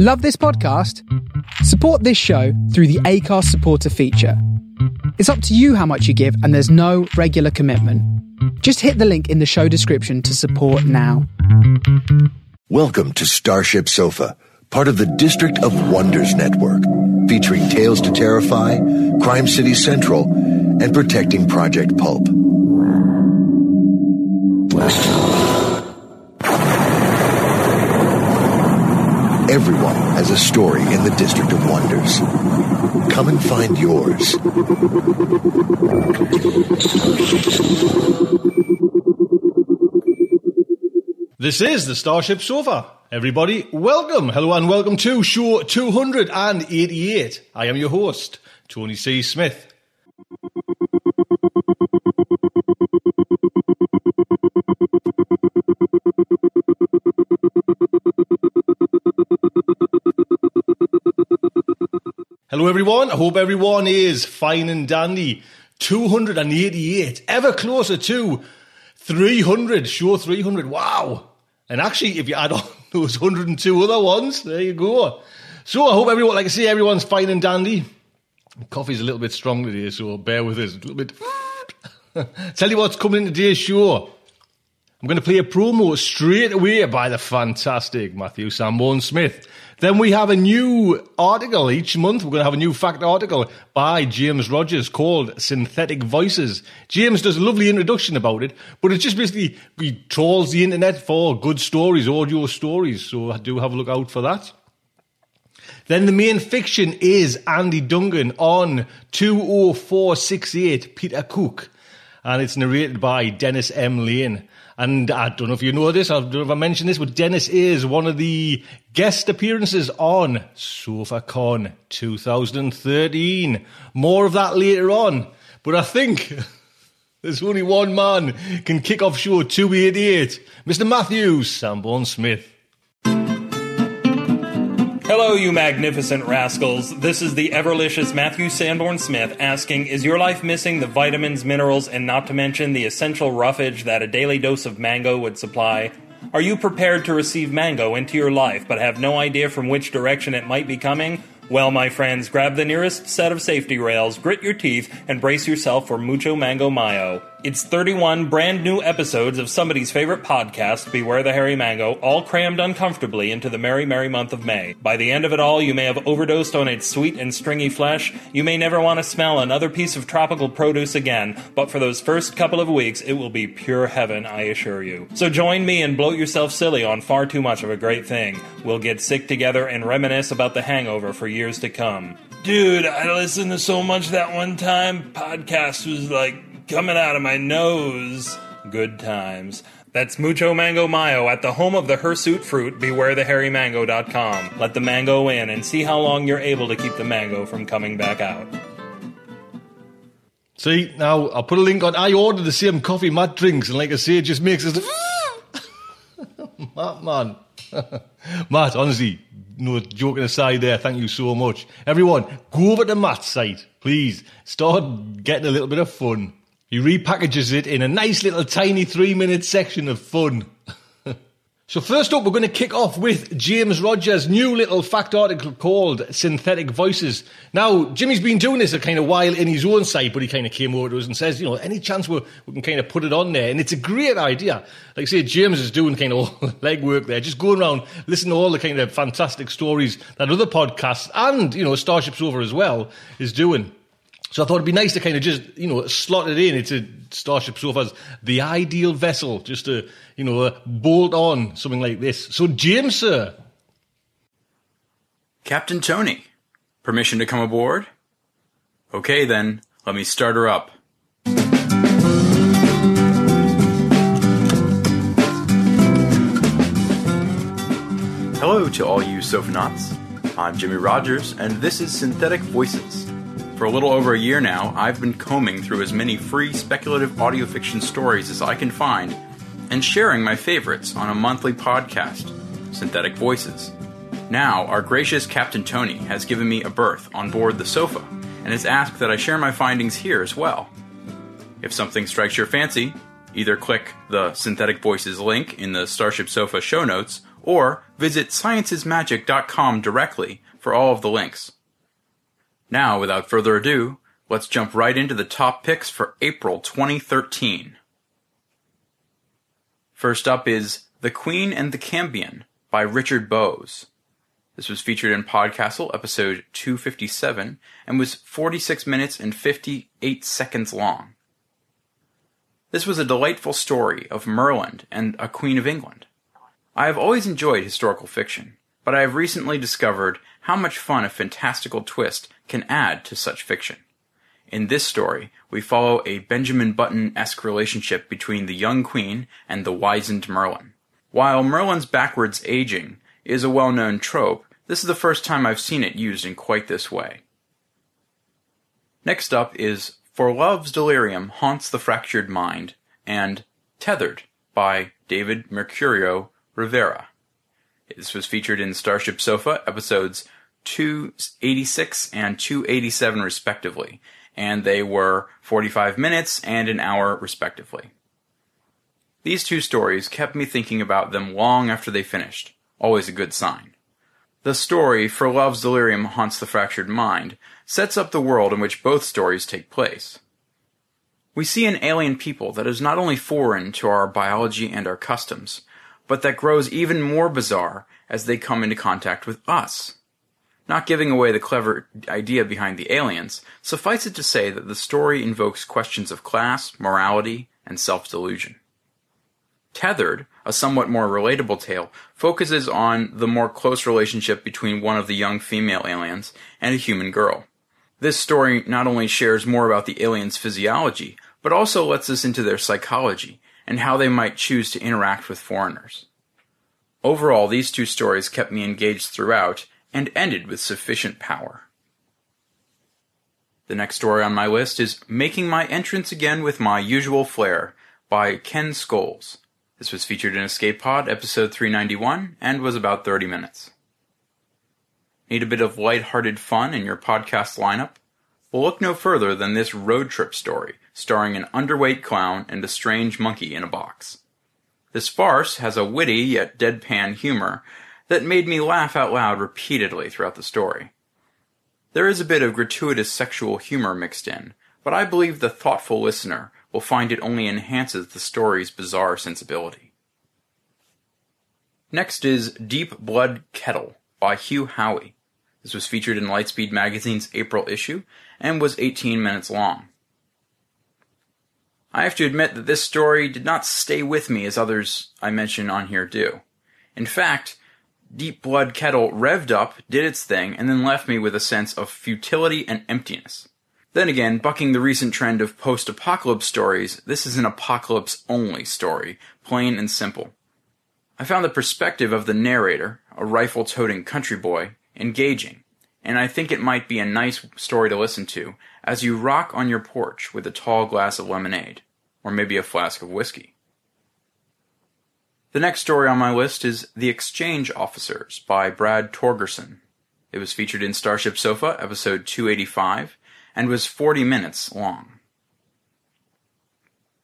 Love this podcast? Support this show through the Acast supporter feature. It's up to you how much you give, and there's no regular commitment. Just hit the link in the show description to support now. Welcome to Starship Sofa, part of the District of Wonders Network, featuring Tales to Terrify, Crime City Central, and Protecting Project Pulp. Everyone has a story in the District of Wonders. Come and find yours. This is the Starship Sofa. Everybody, welcome, hello, and welcome to show 288. I am your host, Tony C. Smith. Hello, everyone. I hope everyone is fine and dandy. 288, ever closer to 300, show 300. Wow. And actually, if you add on those 102 other ones, there you go. So I hope everyone, like I say, everyone's fine and dandy. Coffee's a little bit strong today, so bear with us. A little bit. Tell you what's coming in today's show. I'm going to play a promo straight away by the fantastic Matthew Sanborn Smith. Then we have a new article each month. We're going to have a new fact article by James Rogers called Synthetic Voices. James does a lovely introduction about it, but it's just basically he trolls the internet for good stories, audio stories. So do have a look out for that. Then the main fiction is Andy Duncan on 20468 Peter Cook. And it's narrated by Dennis M. Lane. And I don't know if you know this, I don't know if I mentioned this, but Dennis is one of the guest appearances on SofaCon 2013. More of that later on. But I think there's only one man can kick off show 288, Mr. Matthew Sanborn Smith. Hello, you magnificent rascals. This is the everlicious Matthew Sanborn Smith asking Is your life missing the vitamins, minerals, and not to mention the essential roughage that a daily dose of mango would supply? Are you prepared to receive mango into your life but have no idea from which direction it might be coming? Well, my friends, grab the nearest set of safety rails, grit your teeth, and brace yourself for Mucho Mango Mayo. It's 31 brand new episodes of somebody's favorite podcast, Beware the Hairy Mango, all crammed uncomfortably into the merry, merry month of May. By the end of it all, you may have overdosed on its sweet and stringy flesh. You may never want to smell another piece of tropical produce again, but for those first couple of weeks, it will be pure heaven, I assure you. So join me and bloat yourself silly on far too much of a great thing. We'll get sick together and reminisce about the hangover for years to come. Dude, I listened to so much that one time. Podcast was like coming out of my nose. Good times. That's Mucho Mango Mayo at the home of the hirsute fruit, bewarethehairymango.com. Let the mango in and see how long you're able to keep the mango from coming back out. See, now I'll put a link on. I ordered the same coffee Matt drinks, and like I say, it just makes us. Matt, man. Matt, honestly, no joking aside there, thank you so much. Everyone, go over to Matt's site, please. Start getting a little bit of fun. He repackages it in a nice little tiny three minute section of fun. so first up, we're going to kick off with James Rogers' new little fact article called Synthetic Voices. Now, Jimmy's been doing this a kind of while in his own site, but he kind of came over to us and says, you know, any chance we can kind of put it on there? And it's a great idea. Like I say, James is doing kind of all legwork there, just going around, listening to all the kind of fantastic stories that other podcasts and, you know, Starship Sofa as well is doing. So I thought it'd be nice to kind of just, you know, slot it in into Starship Sofa's the ideal vessel, just to, you know, uh, bolt on something like this. So, James, sir. Captain Tony, permission to come aboard? Okay then, let me start her up. Hello to all you Sofanauts. I'm Jimmy Rogers, and this is Synthetic Voices. For a little over a year now, I've been combing through as many free speculative audio fiction stories as I can find and sharing my favorites on a monthly podcast, Synthetic Voices. Now, our gracious Captain Tony has given me a berth on board the sofa and has asked that I share my findings here as well. If something strikes your fancy, either click the Synthetic Voices link in the Starship Sofa show notes or visit sciencesmagic.com directly for all of the links. Now, without further ado, let's jump right into the top picks for April 2013. First up is The Queen and the Cambion by Richard Bowes. This was featured in Podcastle episode 257 and was 46 minutes and 58 seconds long. This was a delightful story of Merlin and a Queen of England. I have always enjoyed historical fiction, but I have recently discovered how much fun a fantastical twist can add to such fiction. In this story, we follow a Benjamin Button-esque relationship between the young queen and the wizened Merlin. While Merlin's backwards aging is a well-known trope, this is the first time I've seen it used in quite this way. Next up is For Love's Delirium Haunts the Fractured Mind and Tethered by David Mercurio Rivera. This was featured in Starship Sofa episodes 286 and 287 respectively, and they were 45 minutes and an hour respectively. These two stories kept me thinking about them long after they finished, always a good sign. The story, For Love's Delirium Haunts the Fractured Mind, sets up the world in which both stories take place. We see an alien people that is not only foreign to our biology and our customs, but that grows even more bizarre as they come into contact with us. Not giving away the clever idea behind the aliens, suffice it to say that the story invokes questions of class, morality, and self-delusion. Tethered, a somewhat more relatable tale, focuses on the more close relationship between one of the young female aliens and a human girl. This story not only shares more about the aliens' physiology, but also lets us into their psychology and how they might choose to interact with foreigners. Overall, these two stories kept me engaged throughout and ended with sufficient power. The next story on my list is Making My Entrance Again with My Usual Flair by Ken Scholes. This was featured in Escape Pod episode 391 and was about 30 minutes. Need a bit of light-hearted fun in your podcast lineup? Well, look no further than this road trip story starring an underweight clown and a strange monkey in a box. This farce has a witty yet deadpan humor that made me laugh out loud repeatedly throughout the story. There is a bit of gratuitous sexual humor mixed in, but I believe the thoughtful listener will find it only enhances the story's bizarre sensibility. Next is Deep Blood Kettle by Hugh Howey. This was featured in Lightspeed magazine's April issue and was 18 minutes long. I have to admit that this story did not stay with me as others I mention on here do. In fact, Deep Blood Kettle revved up, did its thing, and then left me with a sense of futility and emptiness. Then again, bucking the recent trend of post-apocalypse stories, this is an apocalypse-only story, plain and simple. I found the perspective of the narrator, a rifle-toting country boy, engaging, and I think it might be a nice story to listen to as you rock on your porch with a tall glass of lemonade, or maybe a flask of whiskey. The next story on my list is The Exchange Officers by Brad Torgersen. It was featured in Starship Sofa, episode 285, and was 40 minutes long.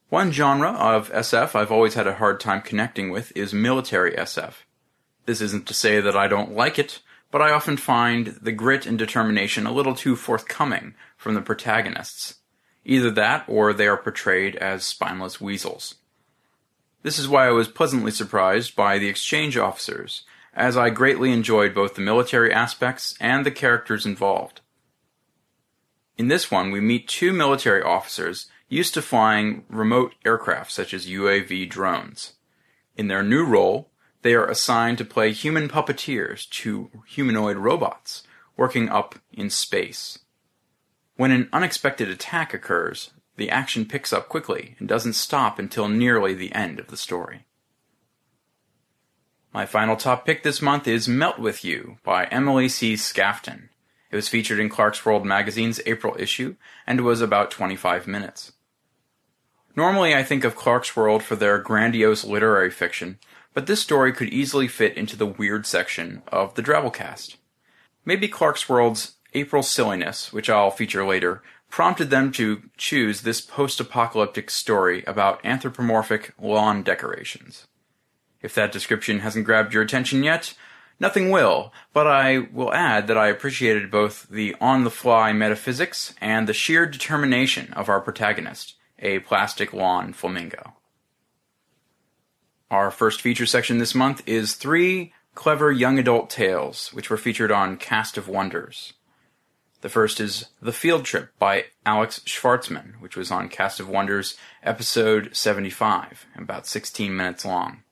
One genre of SF I've always had a hard time connecting with is military SF. This isn't to say that I don't like it, but I often find the grit and determination a little too forthcoming from the protagonists. Either that, or they are portrayed as spineless weasels. This is why I was pleasantly surprised by the exchange officers, as I greatly enjoyed both the military aspects and the characters involved. In this one, we meet two military officers used to flying remote aircraft such as UAV drones. In their new role, they are assigned to play human puppeteers to humanoid robots working up in space. When an unexpected attack occurs, the action picks up quickly and doesn't stop until nearly the end of the story. My final top pick this month is Melt With You by Emily C. Skaftun. It was featured in Clarkesworld magazine's April issue and was about 25 minutes. Normally I think of Clarkesworld for their grandiose literary fiction, but this story could easily fit into the weird section of the Drabblecast. Maybe Clarkesworld's April silliness, which I'll feature later, prompted them to choose this post-apocalyptic story about anthropomorphic lawn decorations. If that description hasn't grabbed your attention yet, Nothing will, but I will add that I appreciated both the on the fly metaphysics and the sheer determination of our protagonist, a plastic lawn flamingo. Our first feature section this month is three clever young adult tales, which were featured on Cast of Wonders. The first is The Field Trip by Alex Shvartsman, which was on Cast of Wonders episode 75, about 16 minutes long.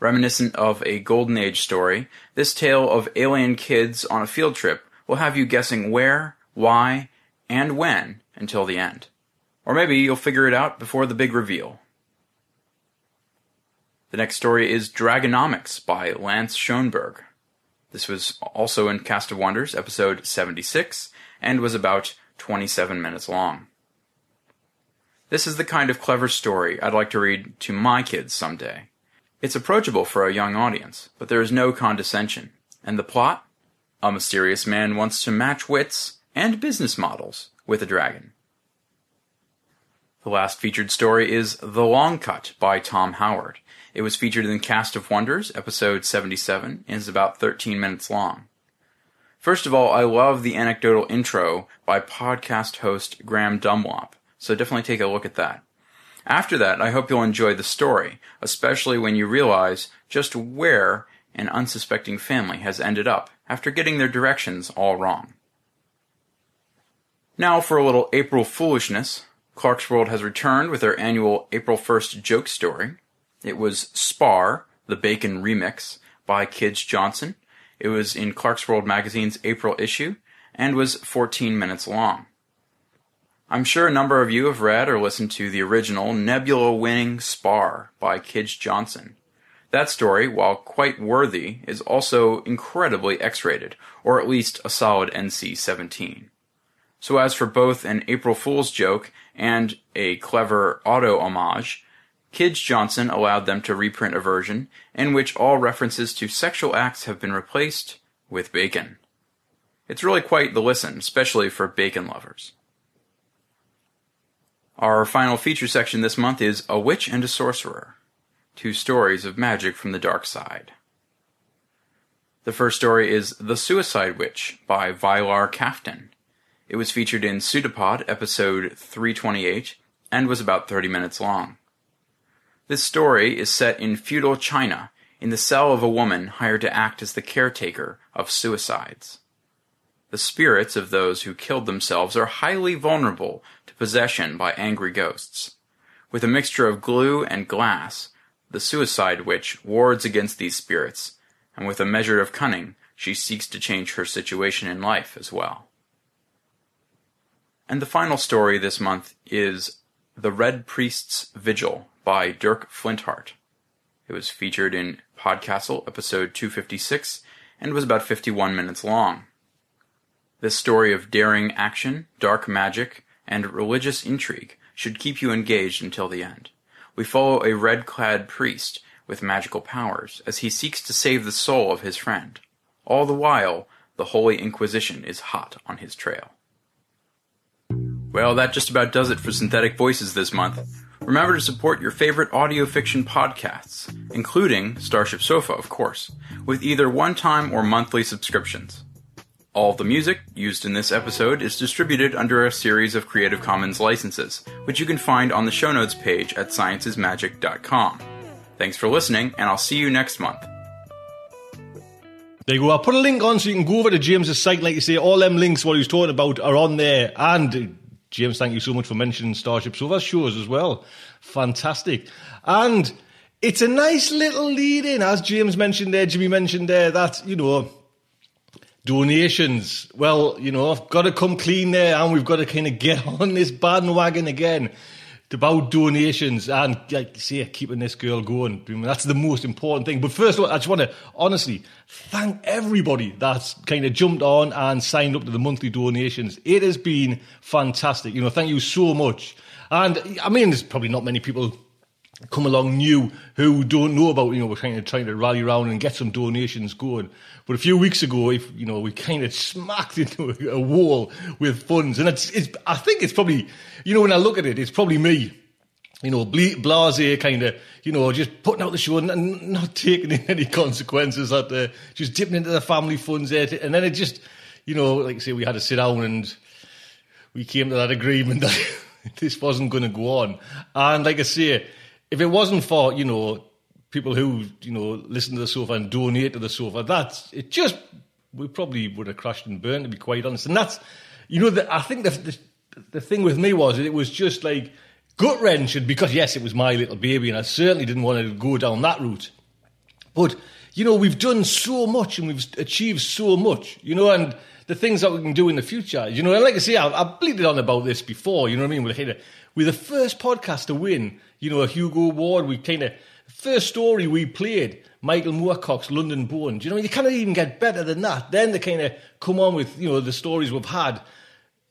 Reminiscent of a Golden Age story, this tale of alien kids on a field trip will have you guessing where, why, and when until the end. Or maybe you'll figure it out before the big reveal. The next story is Dragonomics by Lance Schonberg. This was also in Cast of Wonders, episode 76, and was about 27 minutes long. This is the kind of clever story I'd like to read to my kids someday. It's approachable for a young audience, but there is no condescension. And the plot? A mysterious man wants to match wits and business models with a dragon. The last featured story is The Long Cut by Tom Howard. It was featured in Cast of Wonders, episode 77, and is about 13 minutes long. First of all, I love the anecdotal intro by podcast host Graeme Dunlop, so definitely take a look at that. After that, I hope you'll enjoy the story, especially when you realize just where an unsuspecting family has ended up after getting their directions all wrong. Now for a little April foolishness. Clarkesworld has returned with their annual April 1st joke story. It was Spar, the Bacon Remix, by Kij Johnson. It was in Clarkesworld magazine's April issue and was 14 minutes long. I'm sure a number of you have read or listened to the original Nebula winning Spar by Kij Johnson. That story, while quite worthy, is also incredibly X rated, or at least a solid NC 17. So, as for both an April Fool's joke and a clever auto homage, Kij Johnson allowed them to reprint a version in which all references to sexual acts have been replaced with bacon. It's really quite the listen, especially for bacon lovers. Our final feature section this month is A Witch and a Sorcerer Two Stories of Magic from the Dark Side. The first story is The Suicide Witch by Vylar Kaftan. It was featured in Pseudopod episode 328 and was about 30 minutes long. This story is set in feudal China in the cell of a woman hired to act as the caretaker of suicides. The spirits of those who killed themselves are highly vulnerable to possession by angry ghosts. With a mixture of glue and glass, the suicide witch wards against these spirits, and with a measure of cunning, she seeks to change her situation in life as well. And the final story this month is The Red Priest's Vigil by Dirk Flinthart. It was featured in Podcastle episode 256 and was about 51 minutes long. This story of daring action, dark magic, and religious intrigue should keep you engaged until the end. We follow a red clad priest with magical powers as he seeks to save the soul of his friend. All the while, the Holy Inquisition is hot on his trail. Well, that just about does it for Synthetic Voices this month. Remember to support your favorite audio fiction podcasts, including Starship Sofa, of course, with either one time or monthly subscriptions. All the music used in this episode is distributed under a series of Creative Commons licenses, which you can find on the show notes page at sciencesmagic.com. Thanks for listening, and I'll see you next month. There you go. I'll put a link on so you can go over to James's site. Like you say, all them links what he was talking about are on there. And James, thank you so much for mentioning Starship Sofa shows as well. Fantastic. And it's a nice little lead in, as James mentioned there, Jimmy mentioned there, that, you know, donations. Well, you know, I've got to come clean there and we've got to kind of get on this bandwagon again about donations and, like say, keeping this girl going. I mean, that's the most important thing. But first of all, I just want to honestly thank everybody that's kind of jumped on and signed up to the monthly donations. It has been fantastic. You know, thank you so much. And I mean, there's probably not many people come along new who don't know about, you know, we're kind of trying to rally around and get some donations going. But a few weeks ago, if, you know, we kind of smacked into a, wall with funds. And it's, it's, I think it's probably, you know, when I look at it, it's probably me you know, blase kind of, you know, just putting out the show and not taking any consequences, that uh, just dipping into the family funds there. And then it just, you know, like I say, we had to sit down and we came to that agreement that this wasn't going to go on. And like I say, if it wasn't for, you know, people who, you know, listen to the sofa and donate to the sofa, that's, it just, we probably would have crashed and burned, to be quite honest. And that's, you know, the, I think the, the, the thing with me was it was just like, gut wrenching because yes, it was my little baby, and I certainly didn't want to go down that route. But you know, we've done so much and we've achieved so much, you know, and the things that we can do in the future, you know, and like I say, I've, bleated on about this before, you know what I mean? We're, kind of, we're the first podcast to win, you know, a Hugo Award. We kind of, first story we played, Michael Moorcock's London Bone. Do you know, you can't even get better than that. Then they kind of come on with, you know, the stories we've had.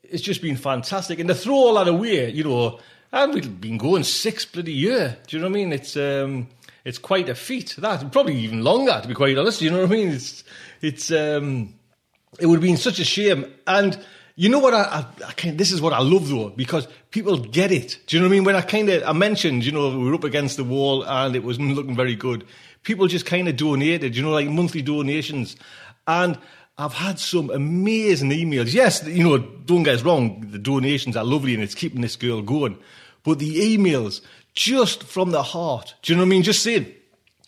It's just been fantastic. And to throw all that away, you know, and we've been going six bloody year. Do you know what I mean? It's um, it's quite a feat. That probably even longer, to be quite honest. Do you know what I mean? It's it's um, it would have been such a shame. And you know what? I, I, I kind this is what I love though because people get it. Do you know what I mean? When I kind of I mentioned, you know, we were up against the wall and it wasn't looking very good. People just kind of donated, you know, like monthly donations, and I've had some amazing emails. Yes, you know, don't get us wrong, the donations are lovely and it's keeping this girl going. But the emails, just from the heart, do you know what I mean? Just saying,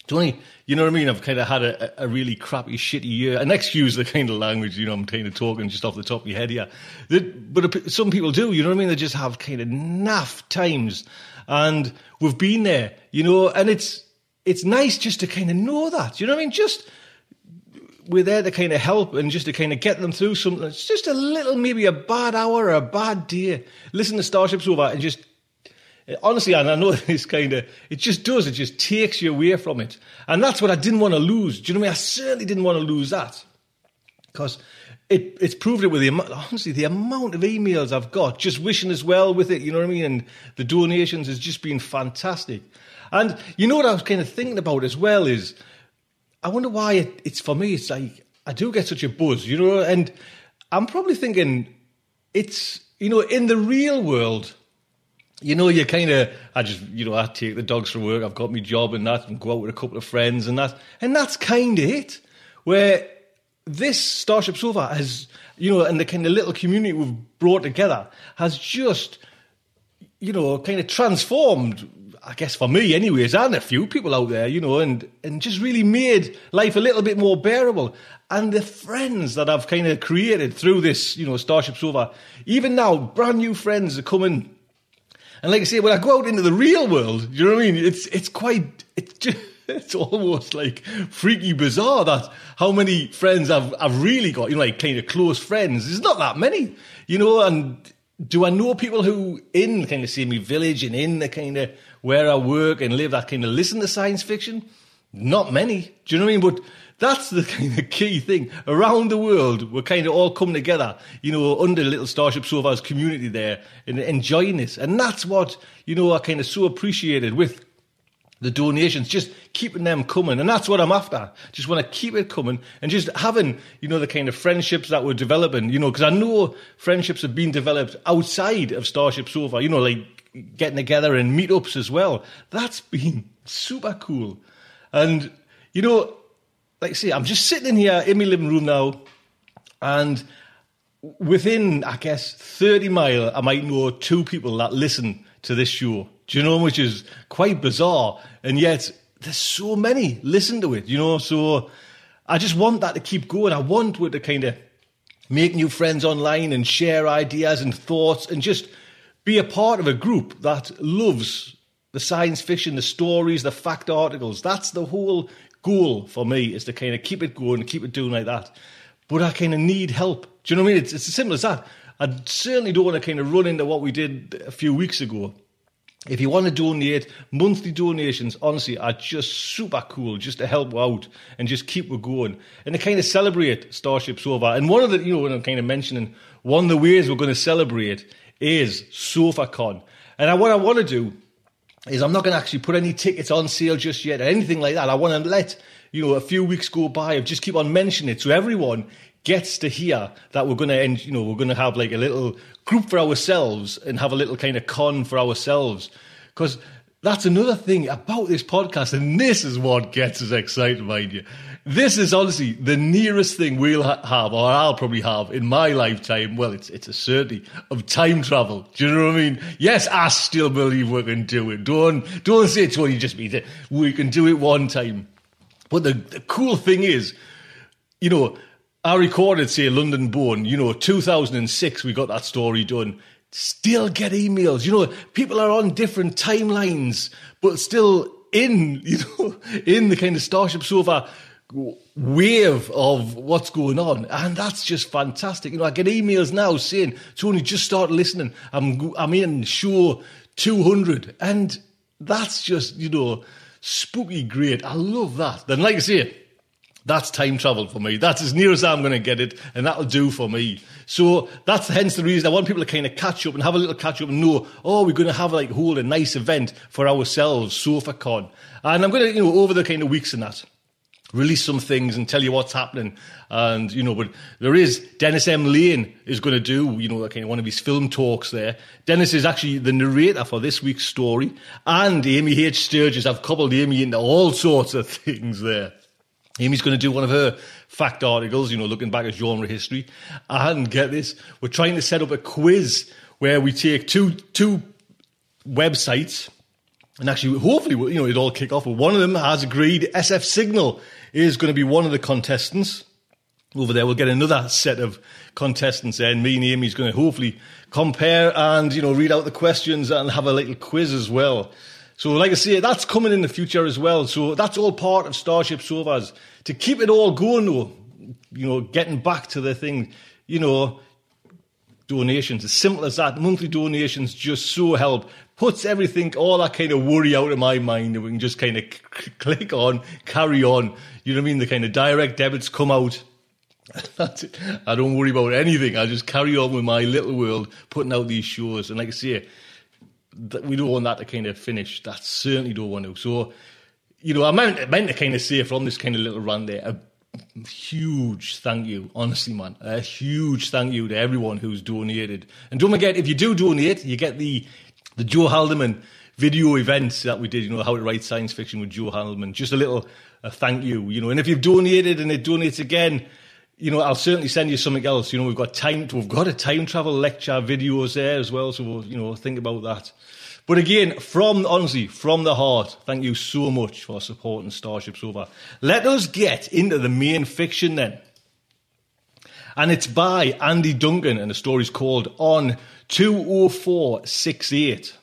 Tony, you know what I mean? I've kind of had a, a really crappy, shitty year. And excuse the kind of language, you know, I'm kind of talking just off the top of your head here. But some people do, you know what I mean? They just have kind of naff times. And we've been there, you know, and it's, it's nice just to kind of know that, you know what I mean? Just, we're there to kind of help and just to kind of get them through something. It's just a little, maybe a bad hour or a bad day. Listen to Starship Sofa and just honestly, and I know this kind of, it just does, it just takes you away from it. And that's what I didn't want to lose. Do you know what I mean? I certainly didn't want to lose that. Because it, it's proved it with the honestly, the amount of emails I've got just wishing as well with it, you know what I mean? And the donations has just been fantastic. And you know what I was kind of thinking about as well is, I wonder why it, it's for me. It's like I do get such a buzz, you know, and I'm probably thinking it's you know in the real world, you know, you kind of I just you know I take the dogs from work, I've got my job and that, and go out with a couple of friends and that, and that's kind of it. Where this Starship Sofa has you know, and the kind of little community we've brought together has just you know kind of transformed I guess for me, anyways, and a few people out there, you know, and, and just really made life a little bit more bearable. And the friends that I've kind of created through this, you know, Starship Sofa, even now, brand new friends are coming. And like I say, when I go out into the real world, you know what I mean? It's, it's quite, it's just, it's almost like freaky bizarre that how many friends I've, I've really got, you know, like kind of close friends. There's not that many, you know, and do I know people who in kind of semi village and in the kind of where I work and live that kind of listen to science fiction? Not many. Do you know what I mean? But that's the kind of key thing. Around the world, we're kind of all coming together, you know, under Little Starship Sofa's community there and enjoying this. And that's what, you know, I kind of so appreciated with the donations, just keeping them coming. And that's what I'm after. Just want to keep it coming and just having, you know, the kind of friendships that we're developing, you know, because I know friendships have been developed outside of Starship Sofa, you know, like getting together and meetups as well. That's been super cool. And, you know, like I say, I'm just sitting in here in my living room now, and within, I guess, 30 mile, I might know two people that listen to this show. Do you know, which is quite bizarre. And yet, there's so many listen to it, you know. So I just want that to keep going. I want to kind of make new friends online and share ideas and thoughts and just be a part of a group that loves the science fiction, the stories, the fact articles. That's the whole goal for me is to kind of keep it going, keep it doing like that. But I kind of need help. Do you know what I mean? It's, it's as simple as that. I certainly don't want to kind of run into what we did a few weeks ago. If you want to donate, monthly donations, honestly, are just super cool just to help out and just keep it going and to kind of celebrate Starship Sofa. And one of the, you know, when I'm kind of mentioning, one of the ways we're going to celebrate is SofaCon. And what I want to do is I'm not going to actually put any tickets on sale just yet or anything like that. I want to let, you know, a few weeks go by of just keep on mentioning it so everyone gets to hear that we're going to end, you know, we're going to have like a little group for ourselves and have a little kind of con for ourselves. because that's another thing about this podcast, and this is what gets us excited, mind you. This is honestly the nearest thing we'll ha- have, or I'll probably have in my lifetime. Well, it's it's a certainty of time travel. Do you know what I mean? Yes, I still believe we can do it. Don't don't say it's only just me. We can do it one time. But the, the cool thing is, you know, I recorded, say, London Bone. you know, 2006, we got that story done. Still get emails. You know, people are on different timelines, but still in, you know, in the kind of Starship Sofa wave of what's going on. And that's just fantastic. You know, I get emails now saying, Tony, just start listening. I'm, I'm in show 200. And that's just, you know, spooky great. I love that. Then, like I say, that's time travel for me. That's as near as I'm going to get it, and that'll do for me. So that's hence the reason I want people to kind of catch up and have a little catch up and know, oh, we're going to have like hold a nice event for ourselves, SofaCon, and I'm going to, you know, over the kind of weeks and that, release some things and tell you what's happening. And you know, but there is Dennis M. Lane is going to do, you know, kind of one of his film talks there. Dennis is actually the narrator for this week's story, and Amy H. Sturgis. I've coupled Amy into all sorts of things there. Amy's going to do one of her fact articles, you know, looking back at genre history. And get this, we're trying to set up a quiz where we take two two websites and actually, hopefully, you know, it all kick off. But one of them has agreed. SF Signal is going to be one of the contestants over there. We'll get another set of contestants there, and me and Amy's going to hopefully compare and you know read out the questions and have a little quiz as well. So, like I say, that's coming in the future as well. So that's all part of Starship Sofas. To keep it all going, though, you know, getting back to the thing, you know, donations, as simple as that. Monthly donations just so help. Puts everything, all that kind of worry out of my mind, and we can just kind of c- click on, carry on. You know what I mean? The kind of direct debits come out. That's it. I don't worry about anything. I just carry on with my little world, putting out these shows. And like I say, we don't want that to kind of finish. That certainly don't want to. So, you know, I meant, meant to kind of say from this kind of little run there, a huge thank you, honestly, man, a huge thank you to everyone who's donated. And don't forget, if you do donate, you get the the Joe Haldeman video events that we did. You know how to write science fiction with Joe Haldeman. Just a little thank you, you know. And if you've donated and it donates again you know, I'll certainly send you something else. You know, we've got time, we've got a time travel lecture videos there as well. So, we'll, you know, think about that. But again, from honestly, from the heart, thank you so much for supporting Starship Sofa. Let us get into the main fiction then. And it's by Andy Duncan, and the story's called On 20468.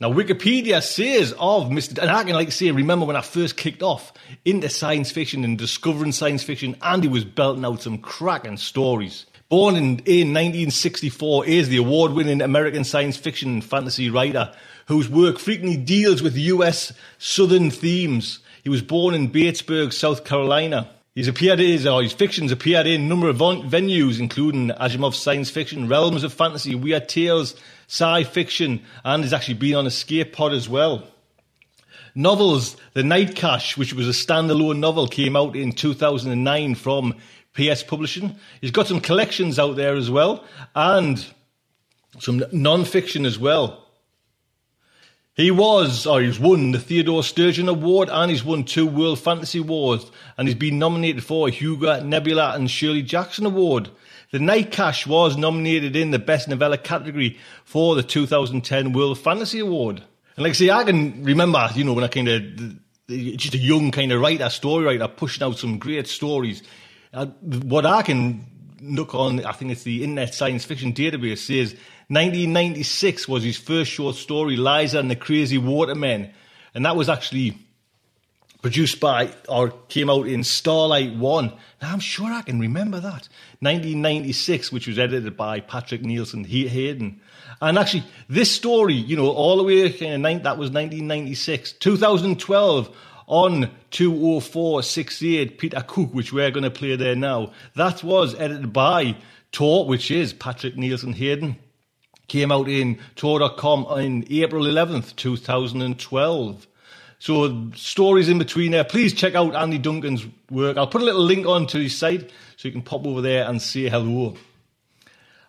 Now, Wikipedia says of Mr. And I can like say, remember when I first kicked off into science fiction and discovering science fiction, Andy was belting out some cracking stories. Born in, in 1964, is the award winning American science fiction and fantasy writer whose work frequently deals with US Southern themes. He was born in Batesburg, South Carolina. He's appeared in, or his fiction's appeared in a number of venues, including Asimov's science fiction, Realms of Fantasy, Weird Tales, sci fiction, and has actually been on Escape Pod as well. Novels, The Night Cache, which was a standalone novel, came out in 2009 from PS Publishing. He's got some collections out there as well, and some non fiction as well. He was, or he's won the Theodore Sturgeon Award and he's won two World Fantasy Awards and he's been nominated for a Hugo, Nebula and Shirley Jackson Award. The Night Cache was nominated in the Best Novella category for the 2010 World Fantasy Award. And like I say, I can remember, you know, when I kind of, just a young kind of writer, story writer, pushing out some great stories. What I can look on, I think it's the Internet Science Fiction Database, says 1996 was his first short story, Liza and the Crazy Watermen. And that was actually produced by, or came out in Starlight One. Now, I'm sure I can remember that. 1996, which was edited by Patrick Nielsen Hayden. And actually, this story, you know, all the way, of, that was 1996. 2012, on 20468, Peter Cook, which we're going to play there now, that was edited by Tor, which is Patrick Nielsen Hayden came out in Tor.com on April 11th, 2012. So stories in between there. Please check out Andy Duncan's work. I'll put a little link on to his site so you can pop over there and say hello.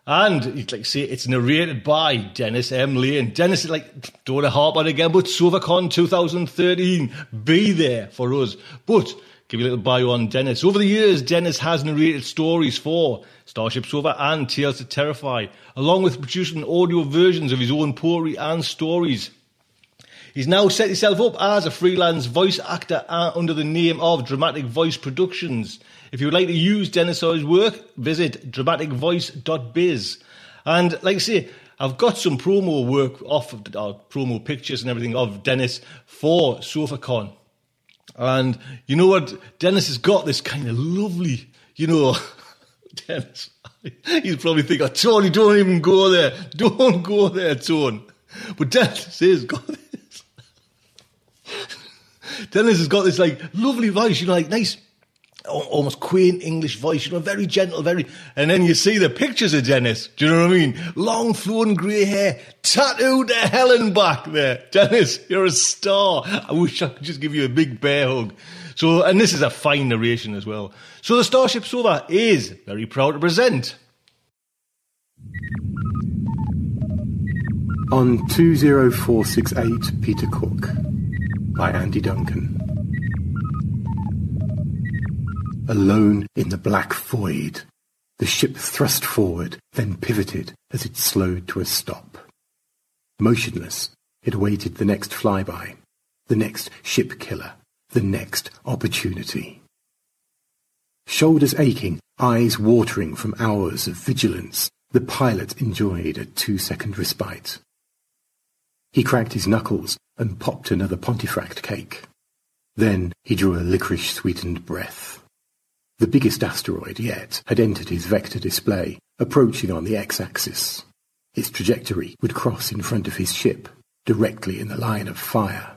And like say, it's narrated by Dennis M. Lane. Dennis is like, don't harp on again, but SofaCon 2013, be there for us. But give you a little bio on Dennis. Over the years, Dennis has narrated stories for Starship Sofa and Tales to Terrify, along with producing audio versions of his own poetry and stories. He's now set himself up as a freelance voice actor uh, under the name of Dramatic Voice Productions. If you would like to use Dennis or his work, visit dramaticvoice.biz. And like I say, I've got some promo work off, of, uh, promo pictures and everything of Dennis for SofaCon. And you know what? Dennis has got this kind of lovely, you know, Dennis. He's probably thinking, oh, Tony, don't even go there. Don't go there, Tony. But Dennis has got this. Dennis has got this like lovely voice, you know, like nice almost quaint English voice, you know, very gentle, very. And then you see the pictures of Dennis. Do you know what I mean? Long flowing grey hair, tattooed to hell and back there. Dennis, you're a star. I wish I could just give you a big bear hug. So, and this is a fine narration as well. So the Starship Sofa is very proud to present. On 20468 Peter Cook by Andy Duncan. Alone in the black void, the ship thrust forward, then pivoted as it slowed to a stop. Motionless, it awaited the next flyby, the next ship killer, the next opportunity. Shoulders aching, eyes watering from hours of vigilance, the pilot enjoyed a two-second respite. He cracked his knuckles and popped another Pontefract cake. Then he drew a licorice-sweetened breath. The biggest asteroid yet had entered his vector display, approaching on the x-axis. Its trajectory would cross in front of his ship, directly in the line of fire.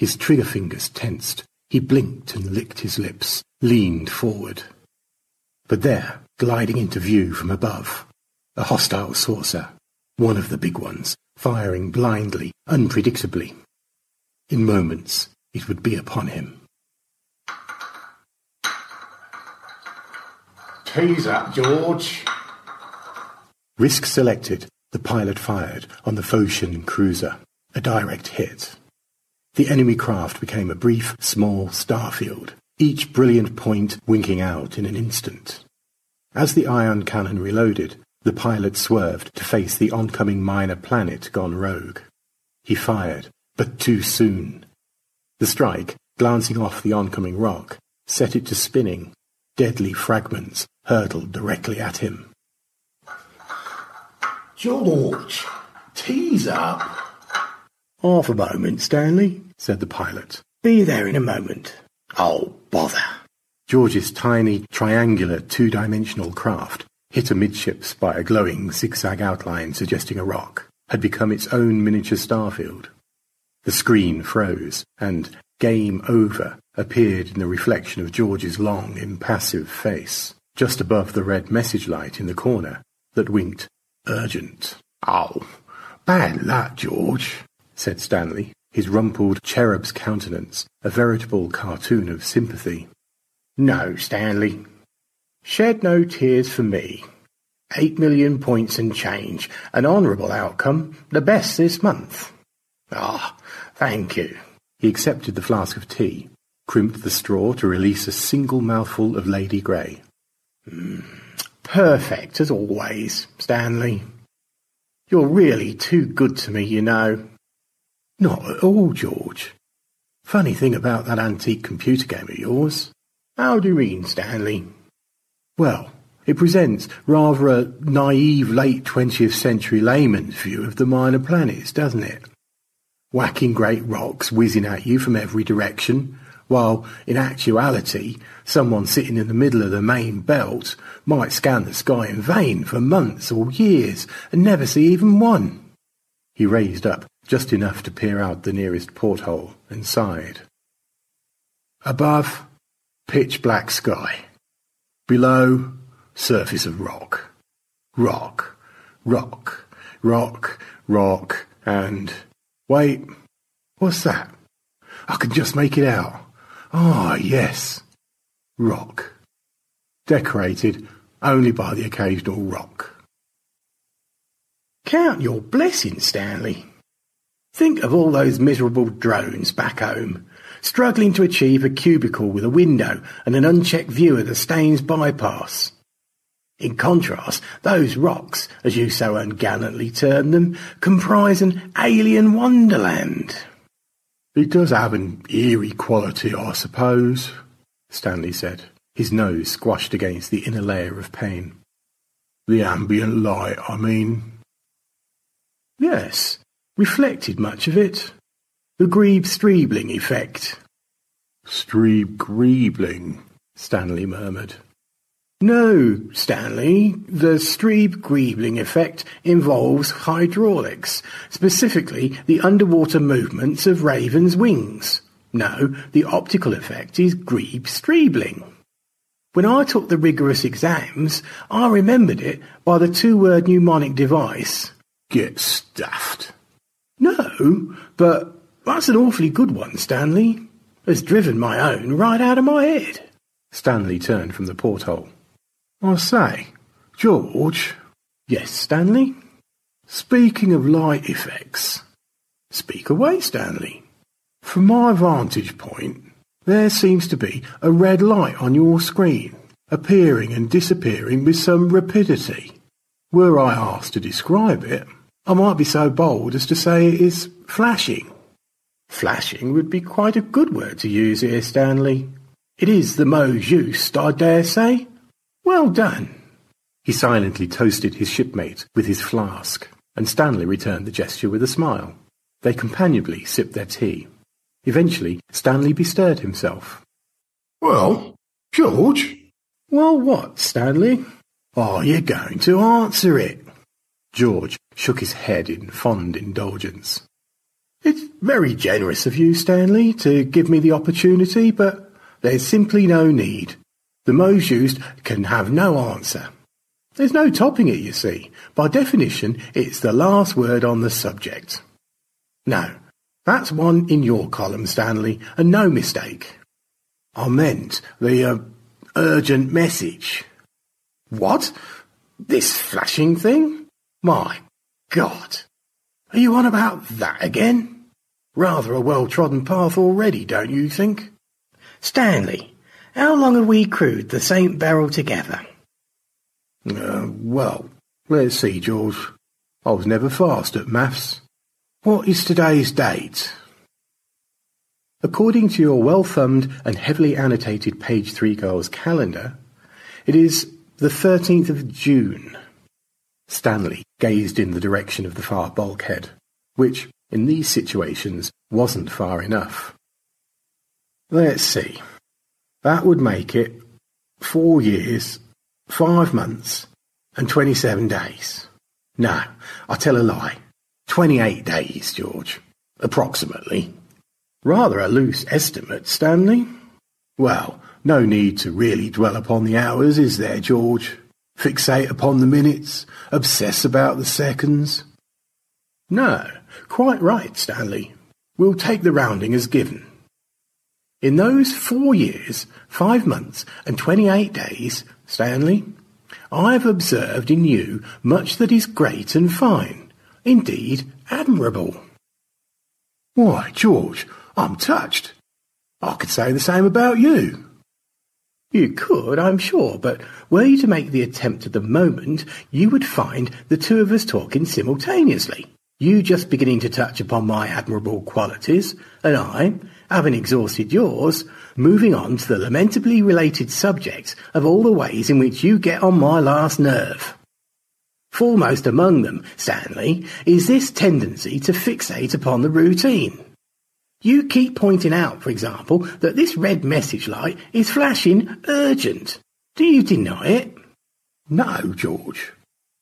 His trigger fingers tensed. He blinked and licked his lips, leaned forward. But there, gliding into view from above, a hostile saucer, one of the big ones, firing blindly, unpredictably. In moments, it would be upon him. Tea's up, George. Risk selected, the pilot fired on the Phocian cruiser. A direct hit. The enemy craft became a brief, small starfield, each brilliant point winking out in an instant. As the ion cannon reloaded, the pilot swerved to face the oncoming minor planet gone rogue. He fired, but too soon. The strike, glancing off the oncoming rock, set it to spinning. Deadly fragments hurtled directly at him. George, tea's up. Half a moment, Stanley, said the pilot. Be there in a moment. Oh, bother. George's tiny, triangular, two-dimensional craft, hit amidships by a glowing zigzag outline suggesting a rock, had become its own miniature starfield. The screen froze, and Game Over appeared in the reflection of George's long, impassive face just above the red message light in the corner that winked urgent. Oh, bad luck, George, said Stanley, his rumpled cherub's countenance a veritable cartoon of sympathy. No, Stanley. Shed no tears for me. Eight million points and change. An honourable outcome. The best this month. Ah, oh, thank you. He accepted the flask of tea, crimped the straw to release a single mouthful of Lady Grey. Perfect, as always, Stanley. You're really too good to me, you know. Not at all, George. Funny thing about that antique computer game of yours. How do you mean, Stanley? Well, it presents rather a naive late 20th century layman's view of the minor planets, doesn't it? Whacking great rocks whizzing at you from every direction, while in actuality, someone sitting in the middle of the main belt might scan the sky in vain for months or years and never see even one. He raised up just enough to peer out the nearest porthole and. Above, pitch black sky. Below, surface of rock. Rock, rock, rock, rock, and... Wait, what's that? I can just make it out. Ah, yes. Rock. Decorated only by the occasional rock. Count your blessings, Stanley. Think of all those miserable drones back home, struggling to achieve a cubicle with a window and an unchecked view of the Staines bypass. In contrast, those rocks, as you so ungallantly term them, comprise an alien wonderland. It does have an eerie quality, I suppose, Stanley said, his nose squashed against the inner layer of pane. The ambient light, I mean. Yes, reflected much of it. The Grebe-Streebling effect. Strebe-Greebling, Stanley murmured. No, Stanley, the Strebe-Greebling effect involves hydraulics, specifically the underwater movements of ravens' wings. No, the optical effect is Grebe-Streebling. When I took the rigorous exams, I remembered it by the two-word mnemonic device. Get stuffed. No, but that's an awfully good one, Stanley. It's driven my own right out of my head. Stanley turned from the porthole. I say, George. Yes, Stanley? Speaking of light effects. Speak away, Stanley. From my vantage point, there seems to be a red light on your screen, appearing and disappearing with some rapidity. Were I asked to describe it, I might be so bold as to say it is flashing. Flashing would be quite a good word to use here, Stanley. It is the mot juste, I dare say. Well done. He silently toasted his shipmate with his flask, and Stanley returned the gesture with a smile. They companionably sipped their tea. Eventually, Stanley bestirred himself. Well, George? Well, what, Stanley? Are you going to answer it? George shook his head in fond indulgence. It's very generous of you, Stanley, to give me the opportunity, but there's simply no need. The mot juste can have no answer. There's no topping it, you see. By definition, it's the last word on the subject. Now, that's one in your column, Stanley, and no mistake. I meant the uh, urgent message. What? This flashing thing? My God. Are you on about that again? Rather a well-trodden path already, don't you think? Stanley, how long have we crewed the St. Beryl together? Uh, well, let's see, George. I was never fast at maths. What is today's date? According to your well-thumbed and heavily annotated page 3 girl's calendar, it is the 13th of June. Stanley gazed in the direction of the far bulkhead, which, in these situations, wasn't far enough. Let's see. That would make it four years, five months, and 27 days. No, I tell a lie. 28 days, George. Approximately. Rather a loose estimate, Stanley. Well, no need to really dwell upon the hours, is there, George? Fixate upon the minutes, obsess about the seconds. No, quite right, Stanley. We'll take the rounding as given. In those four years, five months, and twenty-eight days, Stanley, I have observed in you much that is great and fine, indeed admirable. Why, George, I'm touched. I could say the same about you. You could, I'm sure, but were you to make the attempt at the moment, you would find the two of us talking simultaneously. You just beginning to touch upon my admirable qualities, and I, having exhausted yours, moving on to the lamentably related subject of all the ways in which you get on my last nerve. Foremost among them, Stanley, is this tendency to fixate upon the routine. You keep pointing out, for example, that this red message light is flashing urgent. Do you deny it? No, George.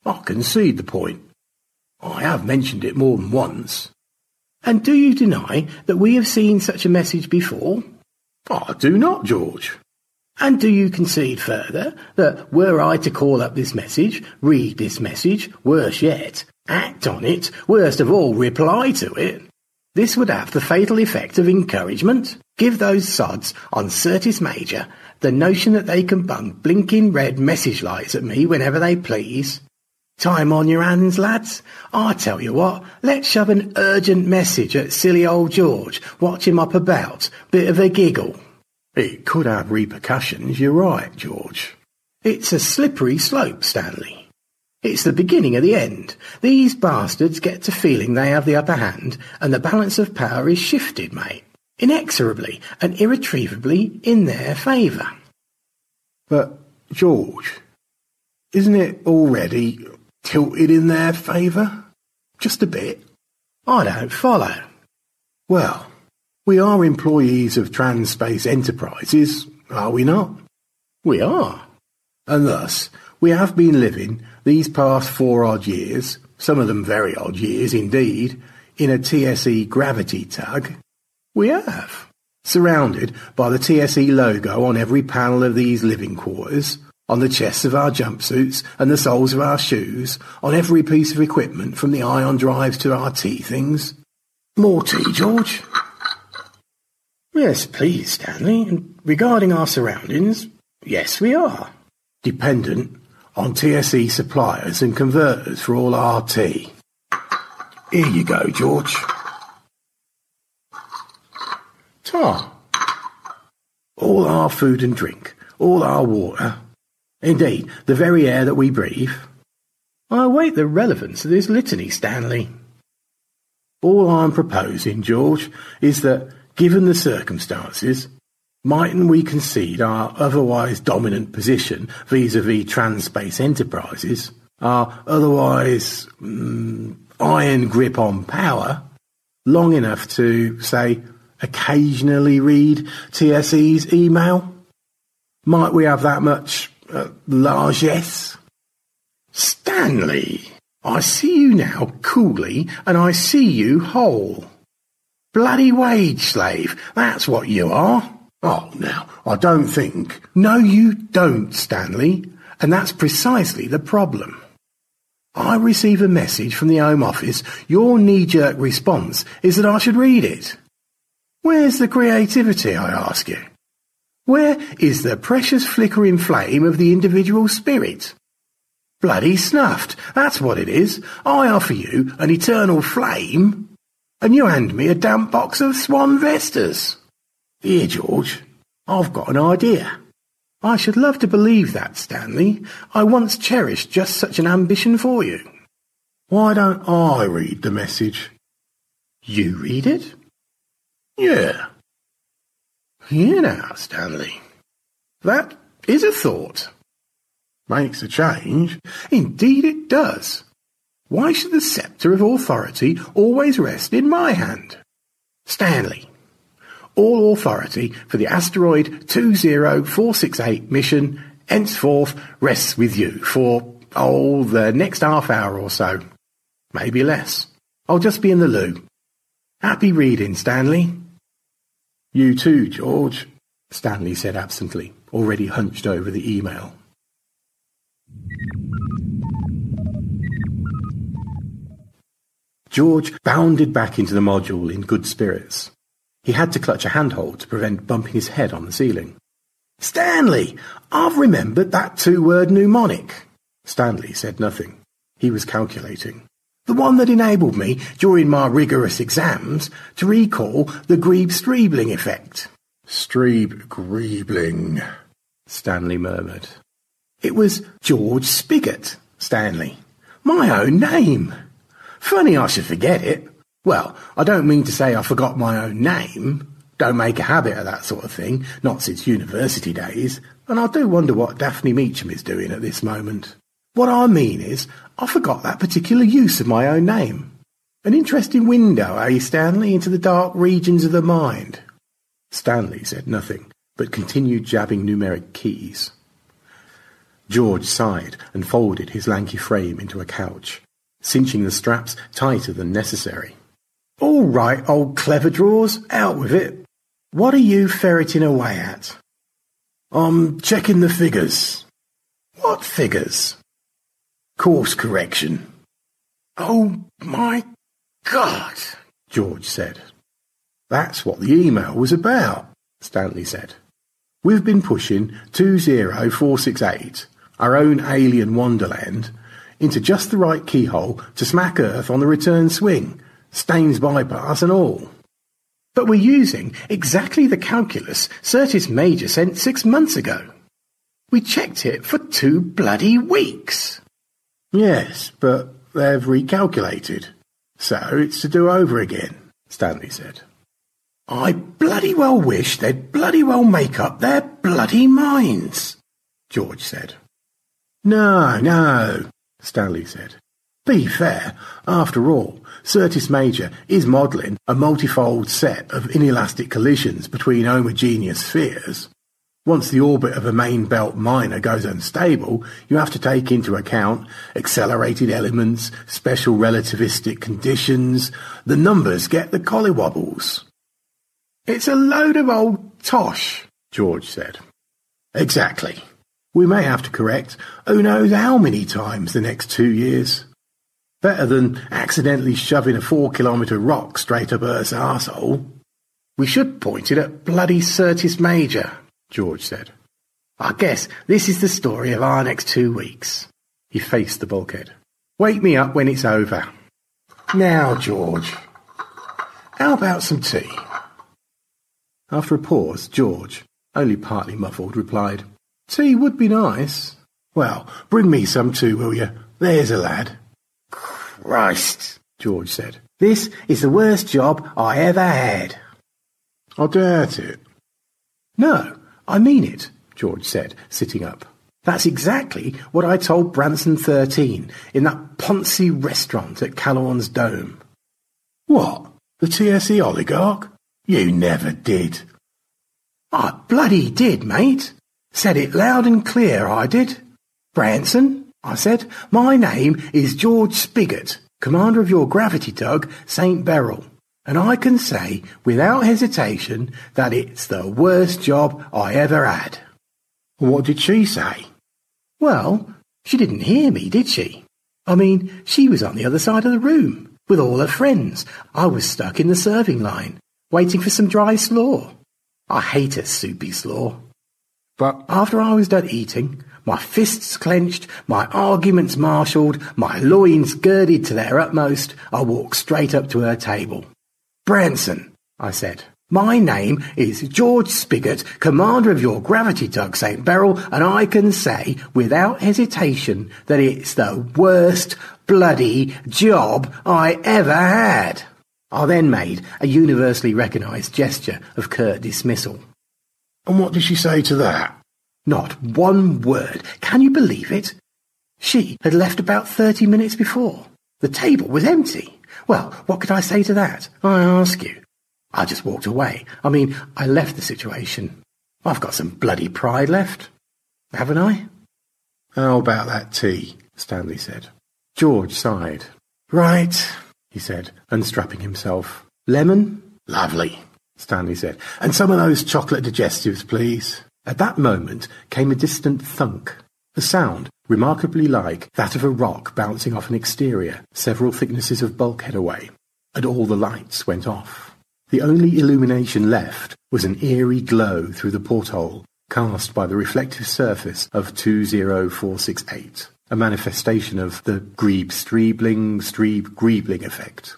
I concede the point. I have mentioned it more than once. And do you deny that we have seen such a message before? I do not, George. And do you concede further that were I to call up this message, read this message, worse yet, act on it, worst of all, reply to it, this would have the fatal effect of encouragement? Give those sods on Syrtis Major the notion that they can bung blinking red message lights at me whenever they please? Time on your hands, lads. I tell you what, let's shove an urgent message at silly old George. Watch him up about. Bit of a giggle. It could have repercussions, you're right, George. It's a slippery slope, Stanley. It's the beginning of the end. These bastards get to feeling they have the upper hand, and the balance of power is shifted, mate. Inexorably and irretrievably in their favour. But, George, isn't it already tilted in their favour? Just a bit. I don't follow. Well, we are employees of Transspace Enterprises, are we not? We are. And thus, we have been living these past four odd years, some of them very odd years indeed, in a TSE gravity tug. We have. Surrounded by the TSE logo on every panel of these living quarters, on the chests of our jumpsuits and the soles of our shoes, on every piece of equipment from the ion drives to our tea things. More tea, George? Yes, please, Stanley. And regarding our surroundings, yes, we are. Dependent on TSE suppliers and converters for all RT. Here you go, George. Tar. All our food and drink, all our water, indeed, the very air that we breathe. I await the relevance of this litany, Stanley. All I'm proposing, George, is that, given the circumstances, mightn't we concede our otherwise dominant position vis-à-vis Transspace Enterprises, our otherwise mm, iron grip on power, long enough to, say, occasionally read TSE's email? Might we have that much uh, largesse? Stanley, I see you now coolly, and I see you whole. Bloody wage slave, that's what you are. Oh, now, I don't think. No, you don't, Stanley, and that's precisely the problem. I receive a message from the Home Office. Your knee-jerk response is that I should read it. Where's the creativity, I ask you? Where is the precious flickering flame of the individual spirit? Bloody snuffed, that's what it is. I offer you an eternal flame, and you hand me a damp box of Swan Vestas. Here, George, I've got an idea. I should love to believe that, Stanley. I once cherished just such an ambition for you. Why don't I read the message? You read it? Yeah. Here now, Stanley. That is a thought. Makes a change. Indeed it does. Why should the sceptre of authority always rest in my hand? Stanley, all authority for the asteroid 20468 mission henceforth rests with you for, oh, the next half hour or so. Maybe less. I'll just be in the loo. Happy reading, Stanley. You too, George, Stanley said absently, already hunched over the email. George bounded back into the module in good spirits. He had to clutch a handhold to prevent bumping his head on the ceiling. Stanley, I've remembered that two-word mnemonic. Stanley said nothing. He was calculating. The one that enabled me, during my rigorous exams, to recall the Grebe-Streebling effect. Strebe-Greebling, Stanley murmured. It was George Spigot, Stanley. My own name. Funny I should forget it. Well, I don't mean to say I forgot my own name. Don't make a habit of that sort of thing, not since university days. And I do wonder what Daphne Meacham is doing at this moment. What I mean is, I forgot that particular use of my own name. An interesting window, eh, Stanley, into the dark regions of the mind. Stanley said nothing, but continued jabbing numeric keys. George sighed and folded his lanky frame into a couch, cinching the straps tighter than necessary. All right, old clever drawers, out with it. What are you ferreting away at? I'm checking the figures. What figures? Course correction. Oh my God, George said. That's what the email was about, Stanley said. We've been pushing 20468, our own alien wonderland, into just the right keyhole to smack Earth on the return swing, Staines bypass and all. But we're using exactly the calculus Syrtis Major sent six months ago. We checked it for two bloody weeks. Yes, but they've recalculated. So it's to do over again, Stanley said. I bloody well wish they'd bloody well make up their bloody minds, George said. No, no, Stanley said. Be fair, after all, Syrtis Major is modelling a multifold set of inelastic collisions between homogeneous spheres. Once the orbit of a main belt minor goes unstable, you have to take into account accelerated elements, special relativistic conditions. The numbers get the collywobbles. It's a load of old tosh, George said. Exactly. We may have to correct who knows how many times the next two years. Better than accidentally shoving a four kilometre rock straight up Earth's arsehole. We should point it at bloody Syrtis Major, George said. I guess this is the story of our next two weeks. He faced the bulkhead. Wake me up when it's over. Now, George. How about some tea? After a pause, George, only partly muffled, replied, Tea would be nice. Well, bring me some too, will you? There's a lad. Christ, George said. This is the worst job I ever had. I doubt it. No, I mean it, George said, sitting up. That's exactly what I told Branson 13 in that Poncy restaurant at Callorn's Dome. What? The TSE oligarch? You never did. I bloody did, mate. Said it loud and clear, I did. Branson, I said, my name is George Spigot, commander of your gravity tug, St. Beryl, and I can say without hesitation that it's the worst job I ever had. What did she say? Well, she didn't hear me, did she? I mean, she was on the other side of the room, with all her friends. I was stuck in the serving line, waiting for some dry slaw. I hate a soupy slaw. But after I was done eating, my fists clenched, my arguments marshalled, my loins girded to their utmost, I walked straight up to her table. Branson, I said, my name is George Spigot, commander of your gravity tug St. Beryl, and I can say without hesitation that it's the worst bloody job I ever had. I then made a universally recognised gesture of curt dismissal. And what did she say to that? Not one word. Can you believe it? She had left about thirty minutes before. The table was empty. Well, what could I say to that? I ask you. I just walked away. I mean, I left the situation. I've got some bloody pride left. Haven't I? How about that tea? Stanley said. George sighed. Right, he said, unstrapping himself. Lemon? Lovely, Stanley said. And some of those chocolate digestives, please. At that moment came a distant thunk, a sound remarkably like that of a rock bouncing off an exterior several thicknesses of bulkhead away, and all the lights went off. The only illumination left was an eerie glow through the porthole cast by the reflective surface of 20468 a manifestation of the Grebe Streebling Streeb Griebling effect.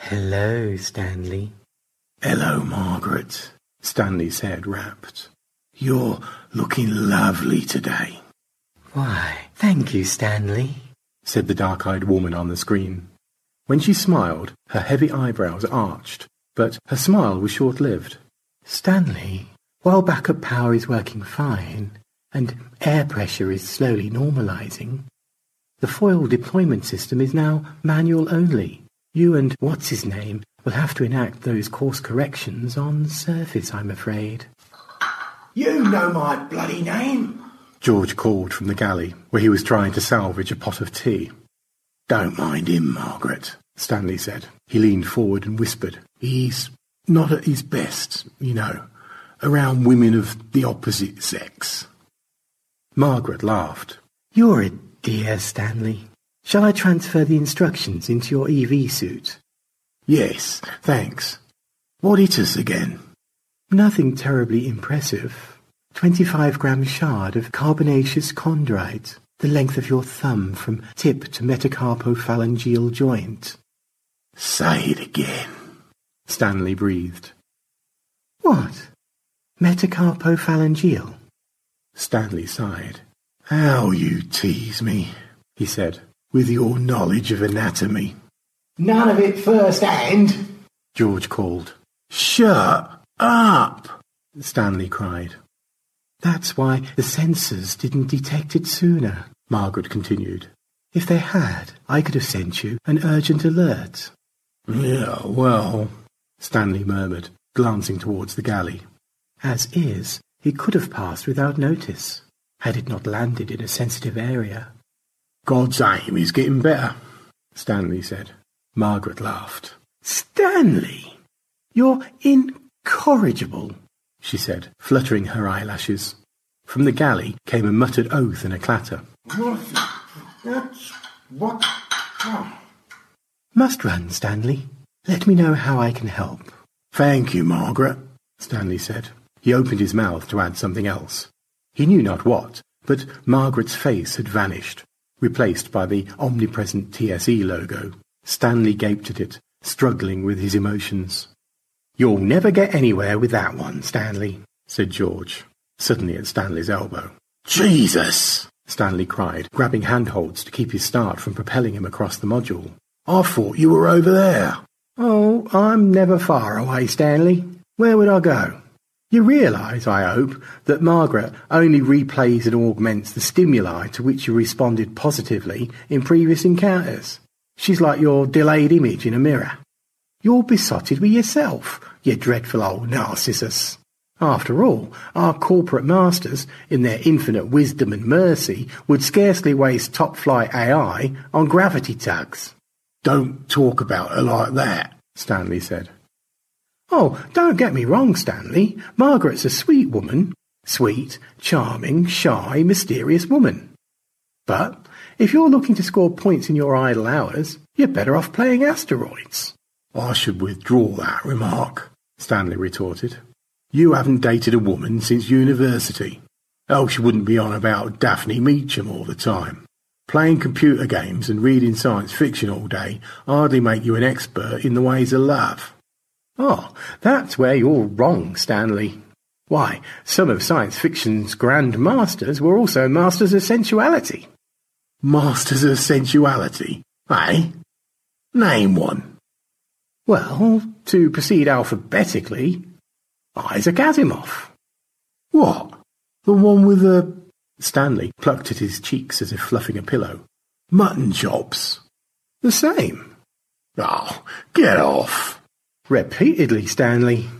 Hello, Stanley. Hello, Margaret, Stanley said, rapt. You're looking lovely today. Why, thank you, Stanley, said the dark-eyed woman on the screen. When she smiled, her heavy eyebrows arched, but her smile was short-lived. Stanley, while backup power is working fine, and air pressure is slowly normalizing, the foil deployment system is now manual only. You and what's his name will have to enact those course corrections on surface, I'm afraid. You know my bloody name, George called from the galley, where he was trying to salvage a pot of tea. Don't mind him, Margaret, Stanley said. He leaned forward and whispered. He's not at his best, you know, around women of the opposite sex. Margaret laughed. You're a dear, Stanley. Shall I transfer the instructions into your EV suit? Yes, thanks. What hit us again? Nothing terribly impressive. 25 gram shard of carbonaceous chondrite, the length of your thumb from tip to metacarpophalangeal joint. Say it again. Stanley breathed. What? Metacarpophalangeal? Stanley sighed. How you tease me, he said, with your knowledge of anatomy. None of it first hand, George called. Shut up, Stanley cried. That's why the sensors didn't detect it sooner, Margaret continued. If they had, I could have sent you an urgent alert. Yeah, well, Stanley murmured, glancing towards the galley. As is, it could have passed without notice, had it not landed in a sensitive area. God's aim is getting better, Stanley said. Margaret laughed. Stanley, you're incorrigible, she said, fluttering her eyelashes. From the galley came a muttered oath and a clatter. That's what. Oh. Must run, Stanley. Let me know how I can help. Thank you, Margaret, Stanley said. He opened his mouth to add something else. He knew not what, but Margaret's face had vanished, replaced by the omnipresent TSE logo. Stanley gaped at it, struggling with his emotions. You'll never get anywhere with that one, Stanley, said George, suddenly at Stanley's elbow. Jesus! Stanley cried, grabbing handholds to keep his start from propelling him across the module. I thought you were over there. Oh, I'm never far away, Stanley. Where would I go? You realise, I hope, that Margaret only replays and augments the stimuli to which you responded positively in previous encounters. She's like your delayed image in a mirror. You're besotted with yourself, you dreadful old Narcissus. After all, our corporate masters, in their infinite wisdom and mercy, would scarcely waste top-flight AI on gravity tugs. Don't talk about her like that, Stanley said. Oh, don't get me wrong, Stanley. Margaret's a sweet woman. Sweet, charming, shy, mysterious woman. But if you're looking to score points in your idle hours, you're better off playing asteroids. I should withdraw that remark, Stanley retorted. You haven't dated a woman since university. Oh, Else you wouldn't be on about Daphne Meacham all the time. Playing computer games and reading science fiction all day hardly make you an expert in the ways of love. Oh, that's where you're wrong, Stanley. Why, some of science fiction's grand masters were also masters of sensuality. Masters of sensuality, eh? Name one. Well, to proceed alphabetically, Isaac Asimov. What? The one with the... Stanley plucked at his cheeks as if fluffing a pillow. Mutton chops. The same. Oh, get off. Repeatedly, Stanley.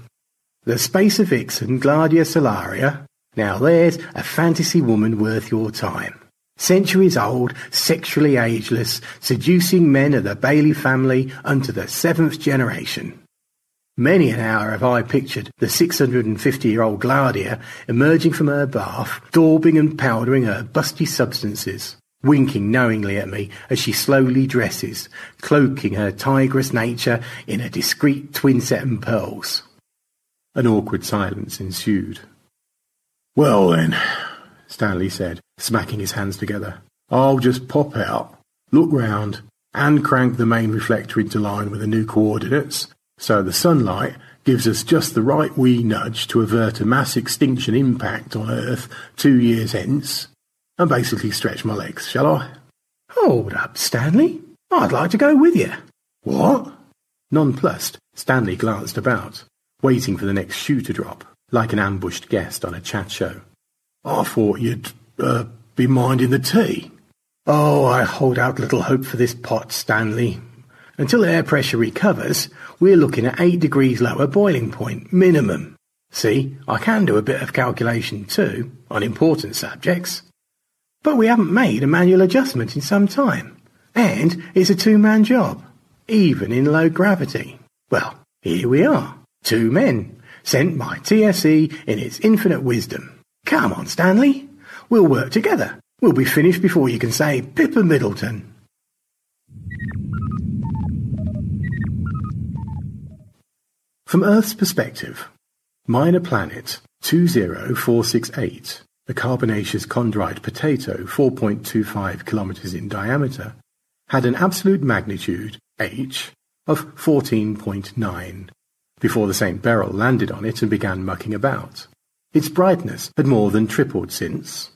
The Spacer Vixen Gladia Solaria. Now there's a fantasy woman worth your time. Centuries old, sexually ageless, seducing men of the Baley family unto the seventh generation. Many an hour have I pictured the 650-year-old Gladia emerging from her bath, daubing and powdering her busty substances, winking knowingly at me as she slowly dresses, cloaking her tigress nature in a discreet twin set and pearls. An awkward silence ensued. Well then, Stanley said, smacking his hands together. I'll just pop out, look round, and crank the main reflector into line with the new coordinates, so the sunlight gives us just the right wee nudge to avert a mass extinction impact on Earth two years hence, and basically stretch my legs, shall I? Hold up, Stanley. I'd like to go with you. What? Nonplussed, Stanley glanced about, waiting for the next shoe to drop, like an ambushed guest on a chat show. I thought you'd, uh, be minding the tea. Oh, I hold out little hope for this pot, Stanley. Until air pressure recovers, we're looking at eight degrees lower boiling point, minimum. See, I can do a bit of calculation too, on important subjects. But we haven't made a manual adjustment in some time. And it's a two-man job, even in low gravity. Well, here we are, two men, sent by TSE in its infinite wisdom. Come on, Stanley. We'll work together. We'll be finished before you can say Pippa Middleton. From Earth's perspective, Minor Planet 20468, a carbonaceous chondrite potato 4.25 kilometers in diameter, had an absolute magnitude, H, of 14.9, before the St. Beryl landed on it and began mucking about. Its brightness had more than tripled since,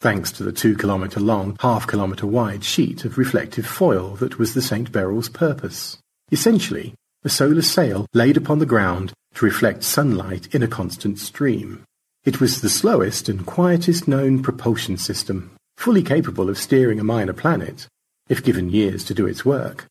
thanks to the two kilometre long, half kilometre wide sheet of reflective foil that was the St. Beryl's purpose. Essentially, a solar sail laid upon the ground to reflect sunlight in a constant stream. It was the slowest and quietest known propulsion system, fully capable of steering a minor planet, if given years to do its work,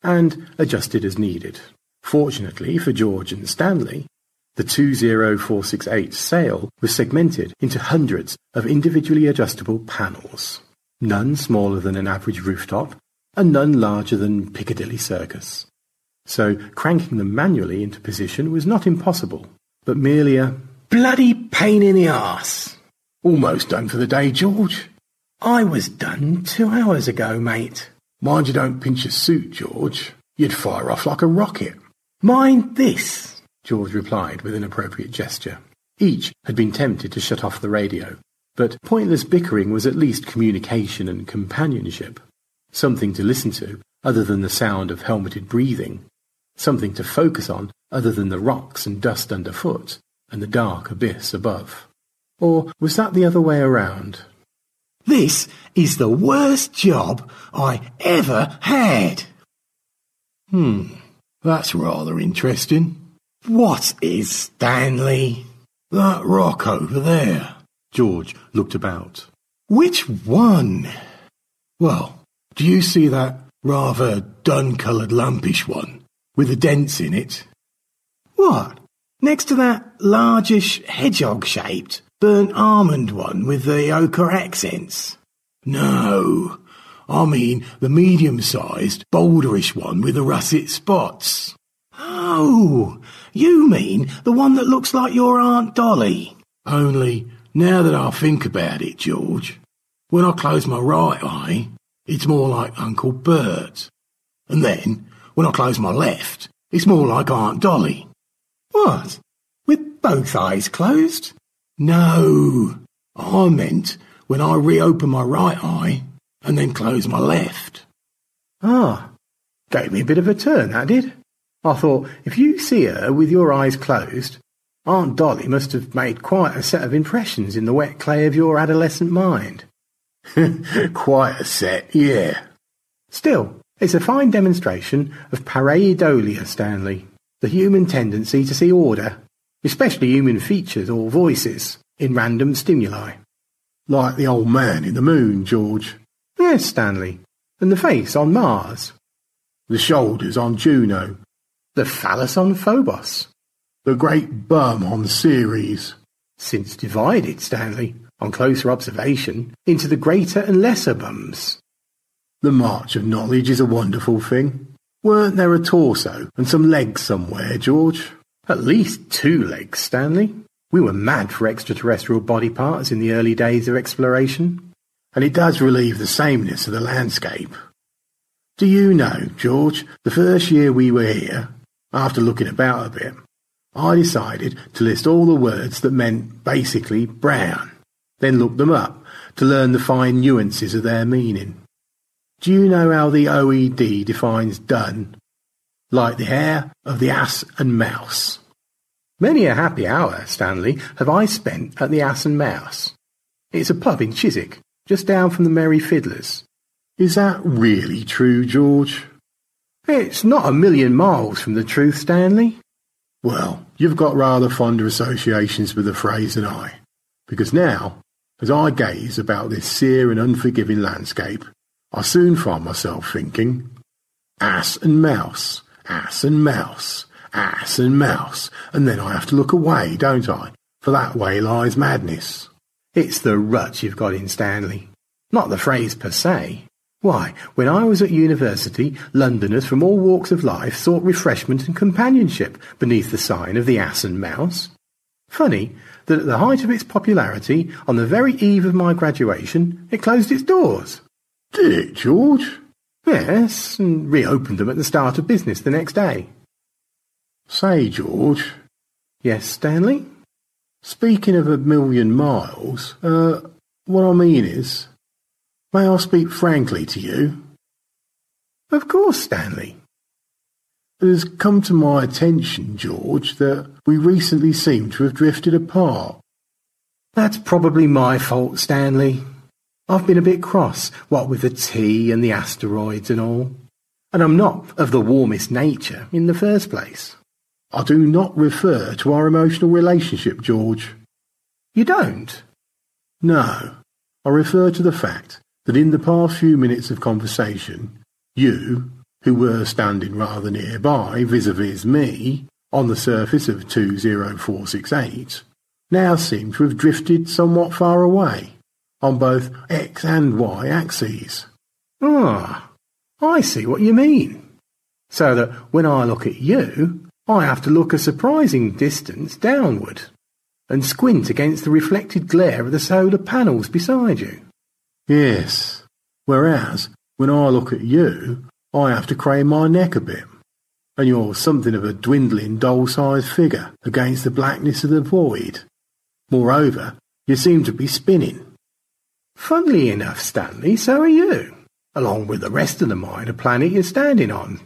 and adjusted as needed. Fortunately for George and Stanley, the 20468 sail was segmented into hundreds of individually adjustable panels, none smaller than an average rooftop, and none larger than Piccadilly Circus. So cranking them manually into position was not impossible, but merely a bloody pain in the arse. Almost done for the day, George. I was done two hours ago, mate. Mind you don't pinch your suit, George. You'd fire off like a rocket. Mind this. George replied with an appropriate gesture. Each had been tempted to shut off the radio, but pointless bickering was at least communication and companionship. Something to listen to other than the sound of helmeted breathing. Something to focus on other than the rocks and dust underfoot and the dark abyss above. Or was that the other way around? This is the worst job I ever had. Hmm, that's rather interesting. What is Stanley? That rock over there. George looked about. Which one? Well, do you see that rather dun-coloured lumpish one with the dents in it? What? Next to that largish hedgehog-shaped burnt almond one with the ochre accents? No, I mean the medium-sized boulderish one with the russet spots. Oh, you mean the one that looks like your Aunt Dolly? Only, now that I think about it, George, when I close my right eye, it's more like Uncle Bert. And then, when I close my left, it's more like Aunt Dolly. What? With both eyes closed? No, I meant when I reopen my right eye and then close my left. Ah, gave me a bit of a turn, that did. I thought, if you see her with your eyes closed, Aunt Dolly must have made quite a set of impressions in the wet clay of your adolescent mind. quite a set, yeah. Still, it's a fine demonstration of pareidolia, Stanley, the human tendency to see order, especially human features or voices, in random stimuli. Like the old man in the moon, George. Yes, Stanley. And the face on Mars. The shoulders on Juno, the phallus on Phobos. The great bum on Ceres. Since divided, Stanley, on closer observation, into the greater and lesser bums. The march of knowledge is a wonderful thing. Weren't there a torso and some legs somewhere, George? At least two legs, Stanley. We were mad for extraterrestrial body parts in the early days of exploration. And it does relieve the sameness of the landscape. Do you know, George, the first year we were here, after looking about a bit, I decided to list all the words that meant basically brown, then look them up to learn the fine nuances of their meaning. Do you know how the OED defines dun? Like the hair of the ass and mouse. Many a happy hour, Stanley, have I spent at the Ass and Mouse. It's a pub in Chiswick, just down from the Merry Fiddlers. Is that really true, George? It's not a million miles from the truth, Stanley. Well, you've got rather fonder associations with the phrase than I, because now, as I gaze about this sere and unforgiving landscape, I soon find myself thinking, ass and mouse, ass and mouse, ass and mouse, and then I have to look away, don't I? For that way lies madness. It's the rut you've got in Stanley, not the phrase per se. Why, when I was at university, Londoners from all walks of life sought refreshment and companionship beneath the sign of the Ass and Mouse. Funny that at the height of its popularity, on the very eve of my graduation, it closed its doors. Did it, George? Yes, and reopened them at the start of business the next day. Say, George. Yes, Stanley? Speaking of a million miles, uh, what I mean is, may I speak frankly to you? Of course, Stanley. It has come to my attention, George, that we recently seem to have drifted apart. That's probably my fault, Stanley. I've been a bit cross, what with the tea and the asteroids and all. And I'm not of the warmest nature in the first place. I do not refer to our emotional relationship, George. You don't? No. I refer to the fact that in the past few minutes of conversation, you, who were standing rather nearby vis-a-vis me, on the surface of 20468, now seem to have drifted somewhat far away, on both x and y axes. Ah, I see what you mean. So that when I look at you, I have to look a surprising distance downward and squint against the reflected glare of the solar panels beside you. Yes, whereas when I look at you, I have to crane my neck a bit, and you're something of a dwindling doll-sized figure against the blackness of the void. Moreover, you seem to be spinning. Funnily enough, Stanley, so are you, along with the rest of the minor planet you're standing on.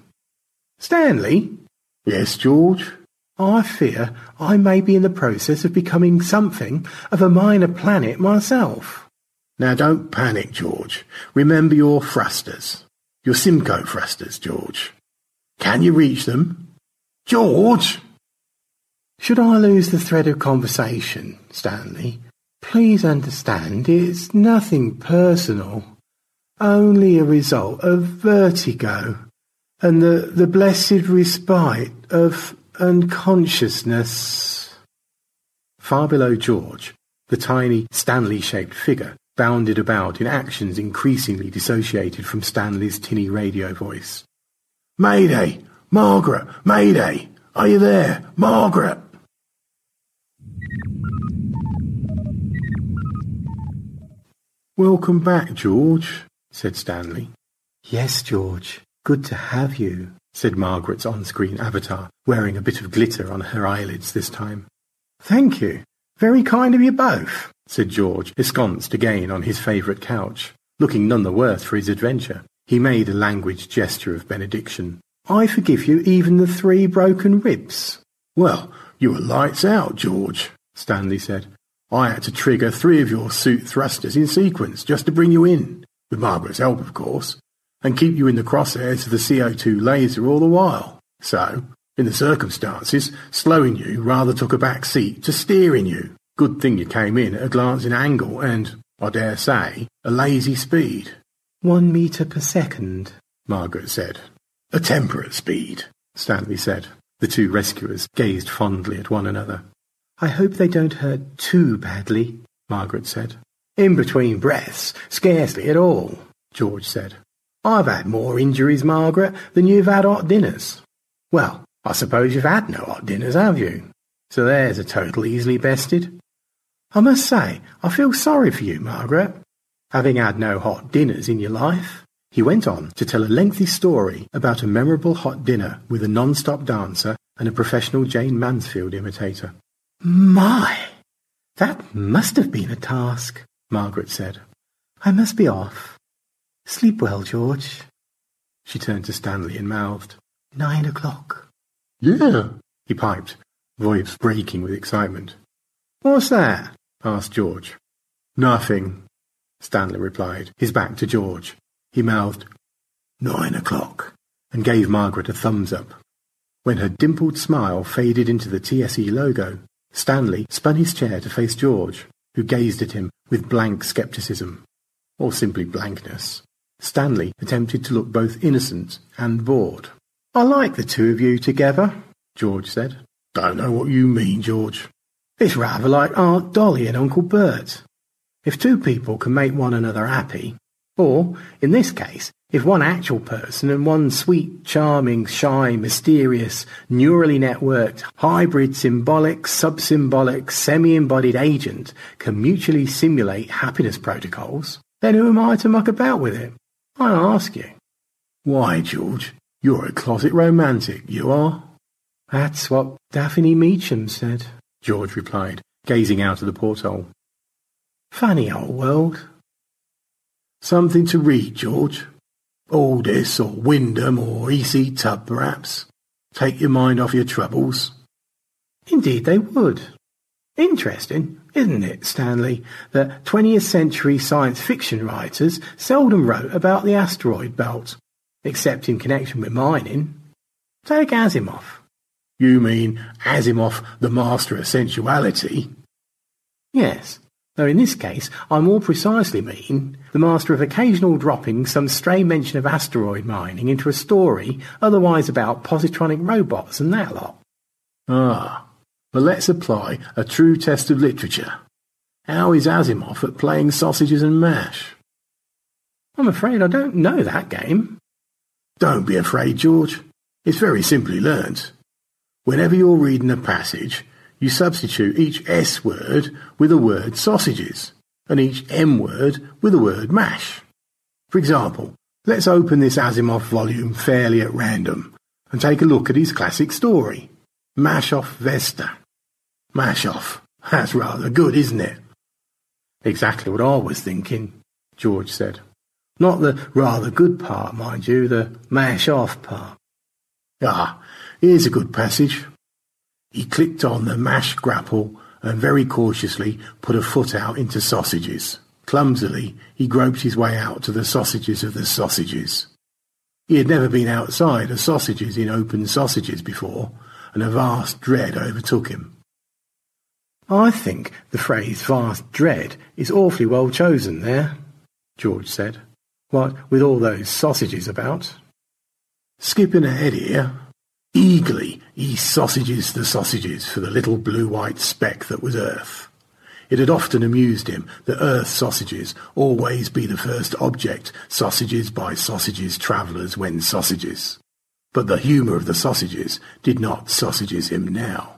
Stanley, Yes, George? I fear I may be in the process of becoming something of a minor planet myself. Now don't panic, George. Remember your thrusters. Your Simcoe thrusters, George. Can you reach them? George! Should I lose the thread of conversation, Stanley, please understand it's nothing personal, only a result of vertigo and the, the blessed respite of unconsciousness. Far below George, the tiny Stanley-shaped figure bounded about in actions increasingly dissociated from Stanley's tinny radio voice. Mayday! Margaret! Mayday! Are you there? Margaret! Welcome back, George, said Stanley. Yes, George. Good to have you, said Margaret's on-screen avatar, wearing a bit of glitter on her eyelids this time. Thank you. Very kind of you both, said George, ensconced again on his favourite couch. Looking none the worse for his adventure, he made a languid gesture of benediction. I forgive you even the three broken ribs. Well, you were lights out, George, Stanley said. I had to trigger three of your suit thrusters in sequence just to bring you in, with Margaret's help, of course and keep you in the crosshairs of the CO2 laser all the while. So, in the circumstances, slowing you rather took a back seat to steering you. Good thing you came in at a glancing angle and, I dare say, a lazy speed. One metre per second, Margaret said. A temperate speed, Stanley said. The two rescuers gazed fondly at one another. I hope they don't hurt too badly, Margaret said. In between breaths, scarcely at all, George said. I've had more injuries, Margaret, than you've had hot dinners. Well, I suppose you've had no hot dinners, have you? So there's a total easily bested. I must say, I feel sorry for you, Margaret. Having had no hot dinners in your life, he went on to tell a lengthy story about a memorable hot dinner with a non-stop dancer and a professional Jayne Mansfield imitator. My! That must have been a task, Margaret said. I must be off. Sleep well, George. She turned to Stanley and mouthed, Nine o'clock. Yeah, he piped, voice breaking with excitement. What's that? asked George. Nothing, Stanley replied, his back to George. He mouthed, Nine o'clock, and gave Margaret a thumbs up. When her dimpled smile faded into the TSE logo, Stanley spun his chair to face George, who gazed at him with blank scepticism, or simply blankness. Stanley attempted to look both innocent and bored. I like the two of you together, George said. Don't know what you mean, George. It's rather like Aunt Dolly and Uncle Bert. If two people can make one another happy, or, in this case, if one actual person and one sweet, charming, shy, mysterious, neurally networked, hybrid symbolic, sub-symbolic, semi-embodied agent can mutually simulate happiness protocols, then who am I to muck about with it? I ask you. Why, George, you're a closet romantic, you are. That's what Daphne Meacham said, George replied, gazing out of the porthole. Funny old world. Something to read, George. Aldiss or Wyndham or E.C. Tubb, perhaps. Take your mind off your troubles. Indeed they would. Interesting, isn't it, Stanley, that 20th century science fiction writers seldom wrote about the asteroid belt, except in connection with mining. Take Asimov. You mean Asimov, the master of sensuality? Yes, though in this case I more precisely mean the master of occasional dropping some stray mention of asteroid mining into a story otherwise about positronic robots and that lot. Ah, but let's apply a true test of literature. How is Asimov at playing sausages and mash? I'm afraid I don't know that game. Don't be afraid, George. It's very simply learnt. Whenever you're reading a passage, you substitute each S word with the word sausages, and each M word with the word mash. For example, let's open this Asimov volume fairly at random and take a look at his classic story. Mash off Vesta. Mash off. That's rather good, isn't it? Exactly what I was thinking, George said. Not the rather good part, mind you, the mash off part. Ah, here's a good passage. He clicked on the mash grapple and very cautiously put a foot out into sausages. Clumsily, he groped his way out to the sausages of the sausages. He had never been outside of sausages in open sausages before, and a vast dread overtook him. I think the phrase vast dread is awfully well chosen there, George said. What, with all those sausages about? Skipping ahead here, eagerly he sausages the sausages for the little blue-white speck that was Earth. It had often amused him that Earth sausages always be the first object sausages by sausages travellers when sausages. But the humour of the sausages did not sausages him now.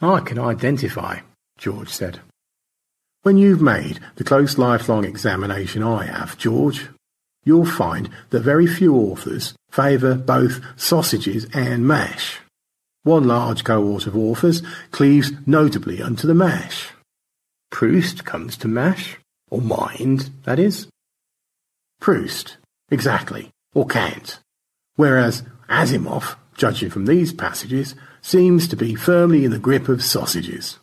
I can identify, George said. When you've made the close lifelong examination I have, George, you'll find that very few authors favour both sausages and mash. One large cohort of authors cleaves notably unto the mash. Proust comes to mash, or mind, that is. Proust, exactly, or Kant. Whereas Asimov, judging from these passages, seems to be firmly in the grip of sausages.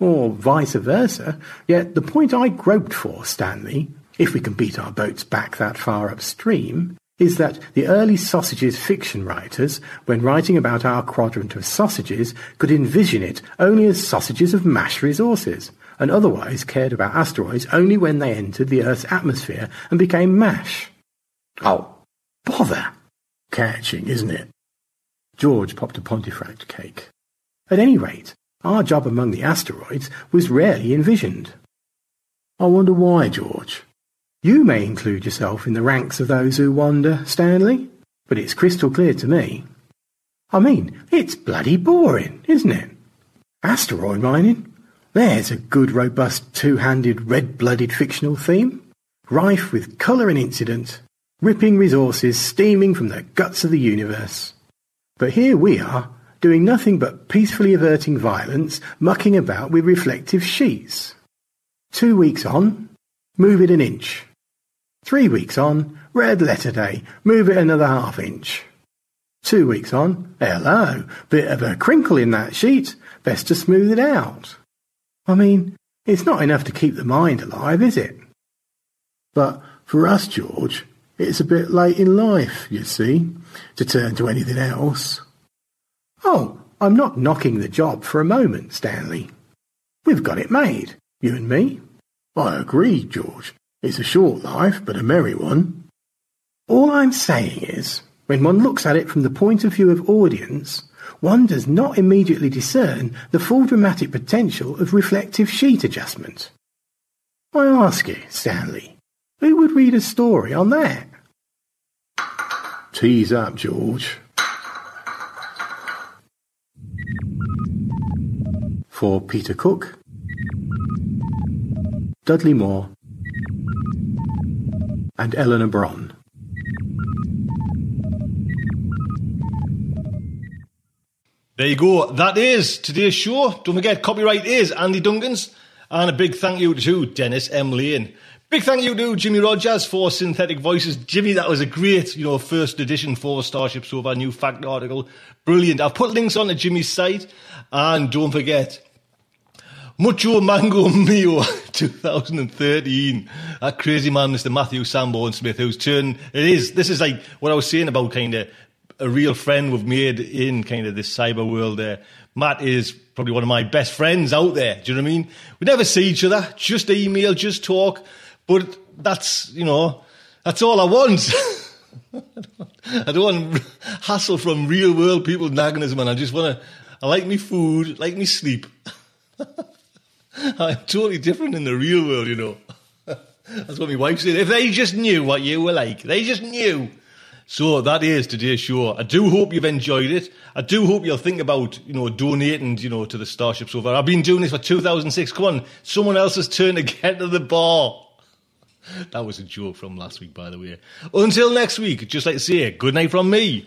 Or vice versa, yet the point I groped for, Stanley, if we can beat our boats back that far upstream, is that the early sausages fiction writers, when writing about our quadrant of sausages, could envision it only as sausages of mash resources, and otherwise cared about asteroids only when they entered the Earth's atmosphere and became mash. Oh, bother! Catching, isn't it? George popped a Pontefract cake. At any rate, our job among the asteroids was rarely envisioned. I wonder why, George. You may include yourself in the ranks of those who wander, Stanley, but it's crystal clear to me. I mean, it's bloody boring, isn't it? Asteroid mining? There's a good, robust, two-handed, red-blooded fictional theme, rife with colour and incident, ripping resources steaming from the guts of the universe. But here we are, doing nothing but peacefully averting violence, mucking about with reflective sheets. Two weeks on, move it an inch. Three weeks on, red letter day, move it another half inch. Two weeks on, hello, bit of a crinkle in that sheet, best to smooth it out. I mean, it's not enough to keep the mind alive, is it? But for us, George, it's a bit late in life, you see, to turn to anything else. Oh, I'm not knocking the job for a moment, Stanley. We've got it made, you and me. I agree, George. It's a short life, but a merry one. All I'm saying is, when one looks at it from the point of view of audience, one does not immediately discern the full dramatic potential of reflective sheet adjustment. I ask you, Stanley, who would read a story on that? Tea's up, George. For Peter Cook, Dudley Moore, and Eleanor Bron. There you go. That is today's show. Don't forget, copyright is Andy Duncan's. And a big thank you to Dennis M. Lane. Big thank you to Jimmy Rogers for Synthetic Voices. Jimmy, that was a great, you know, first edition for Starship Sofa new fact article. Brilliant. I've put links on to Jimmy's site. And don't forget, Mucho Mango Mayo 2013. That crazy man, Mr. Matthew Sanborn Smith, who's turned, it is, this is like what I was saying about kind of a real friend we've made in kind of this cyber world there. Matt is probably one of my best friends out there. Do you know what I mean? We never see each other, just email, just talk. But that's, you know, that's all I want. I don't want hassle from real world people nagging us, man. I just want to, I like me food, like me sleep. I'm totally different in the real world, you know. That's what my wife said. If they just knew what you were like, they just knew. So that is today's show. I do hope you've enjoyed it. I do hope you'll think about, you know, donating, you know, to the Starship Sofa. I've been doing this for 2006. Come on, someone else's turn to get to the bar. That was a joke from last week, by the way. Until next week, just like to say, good night from me.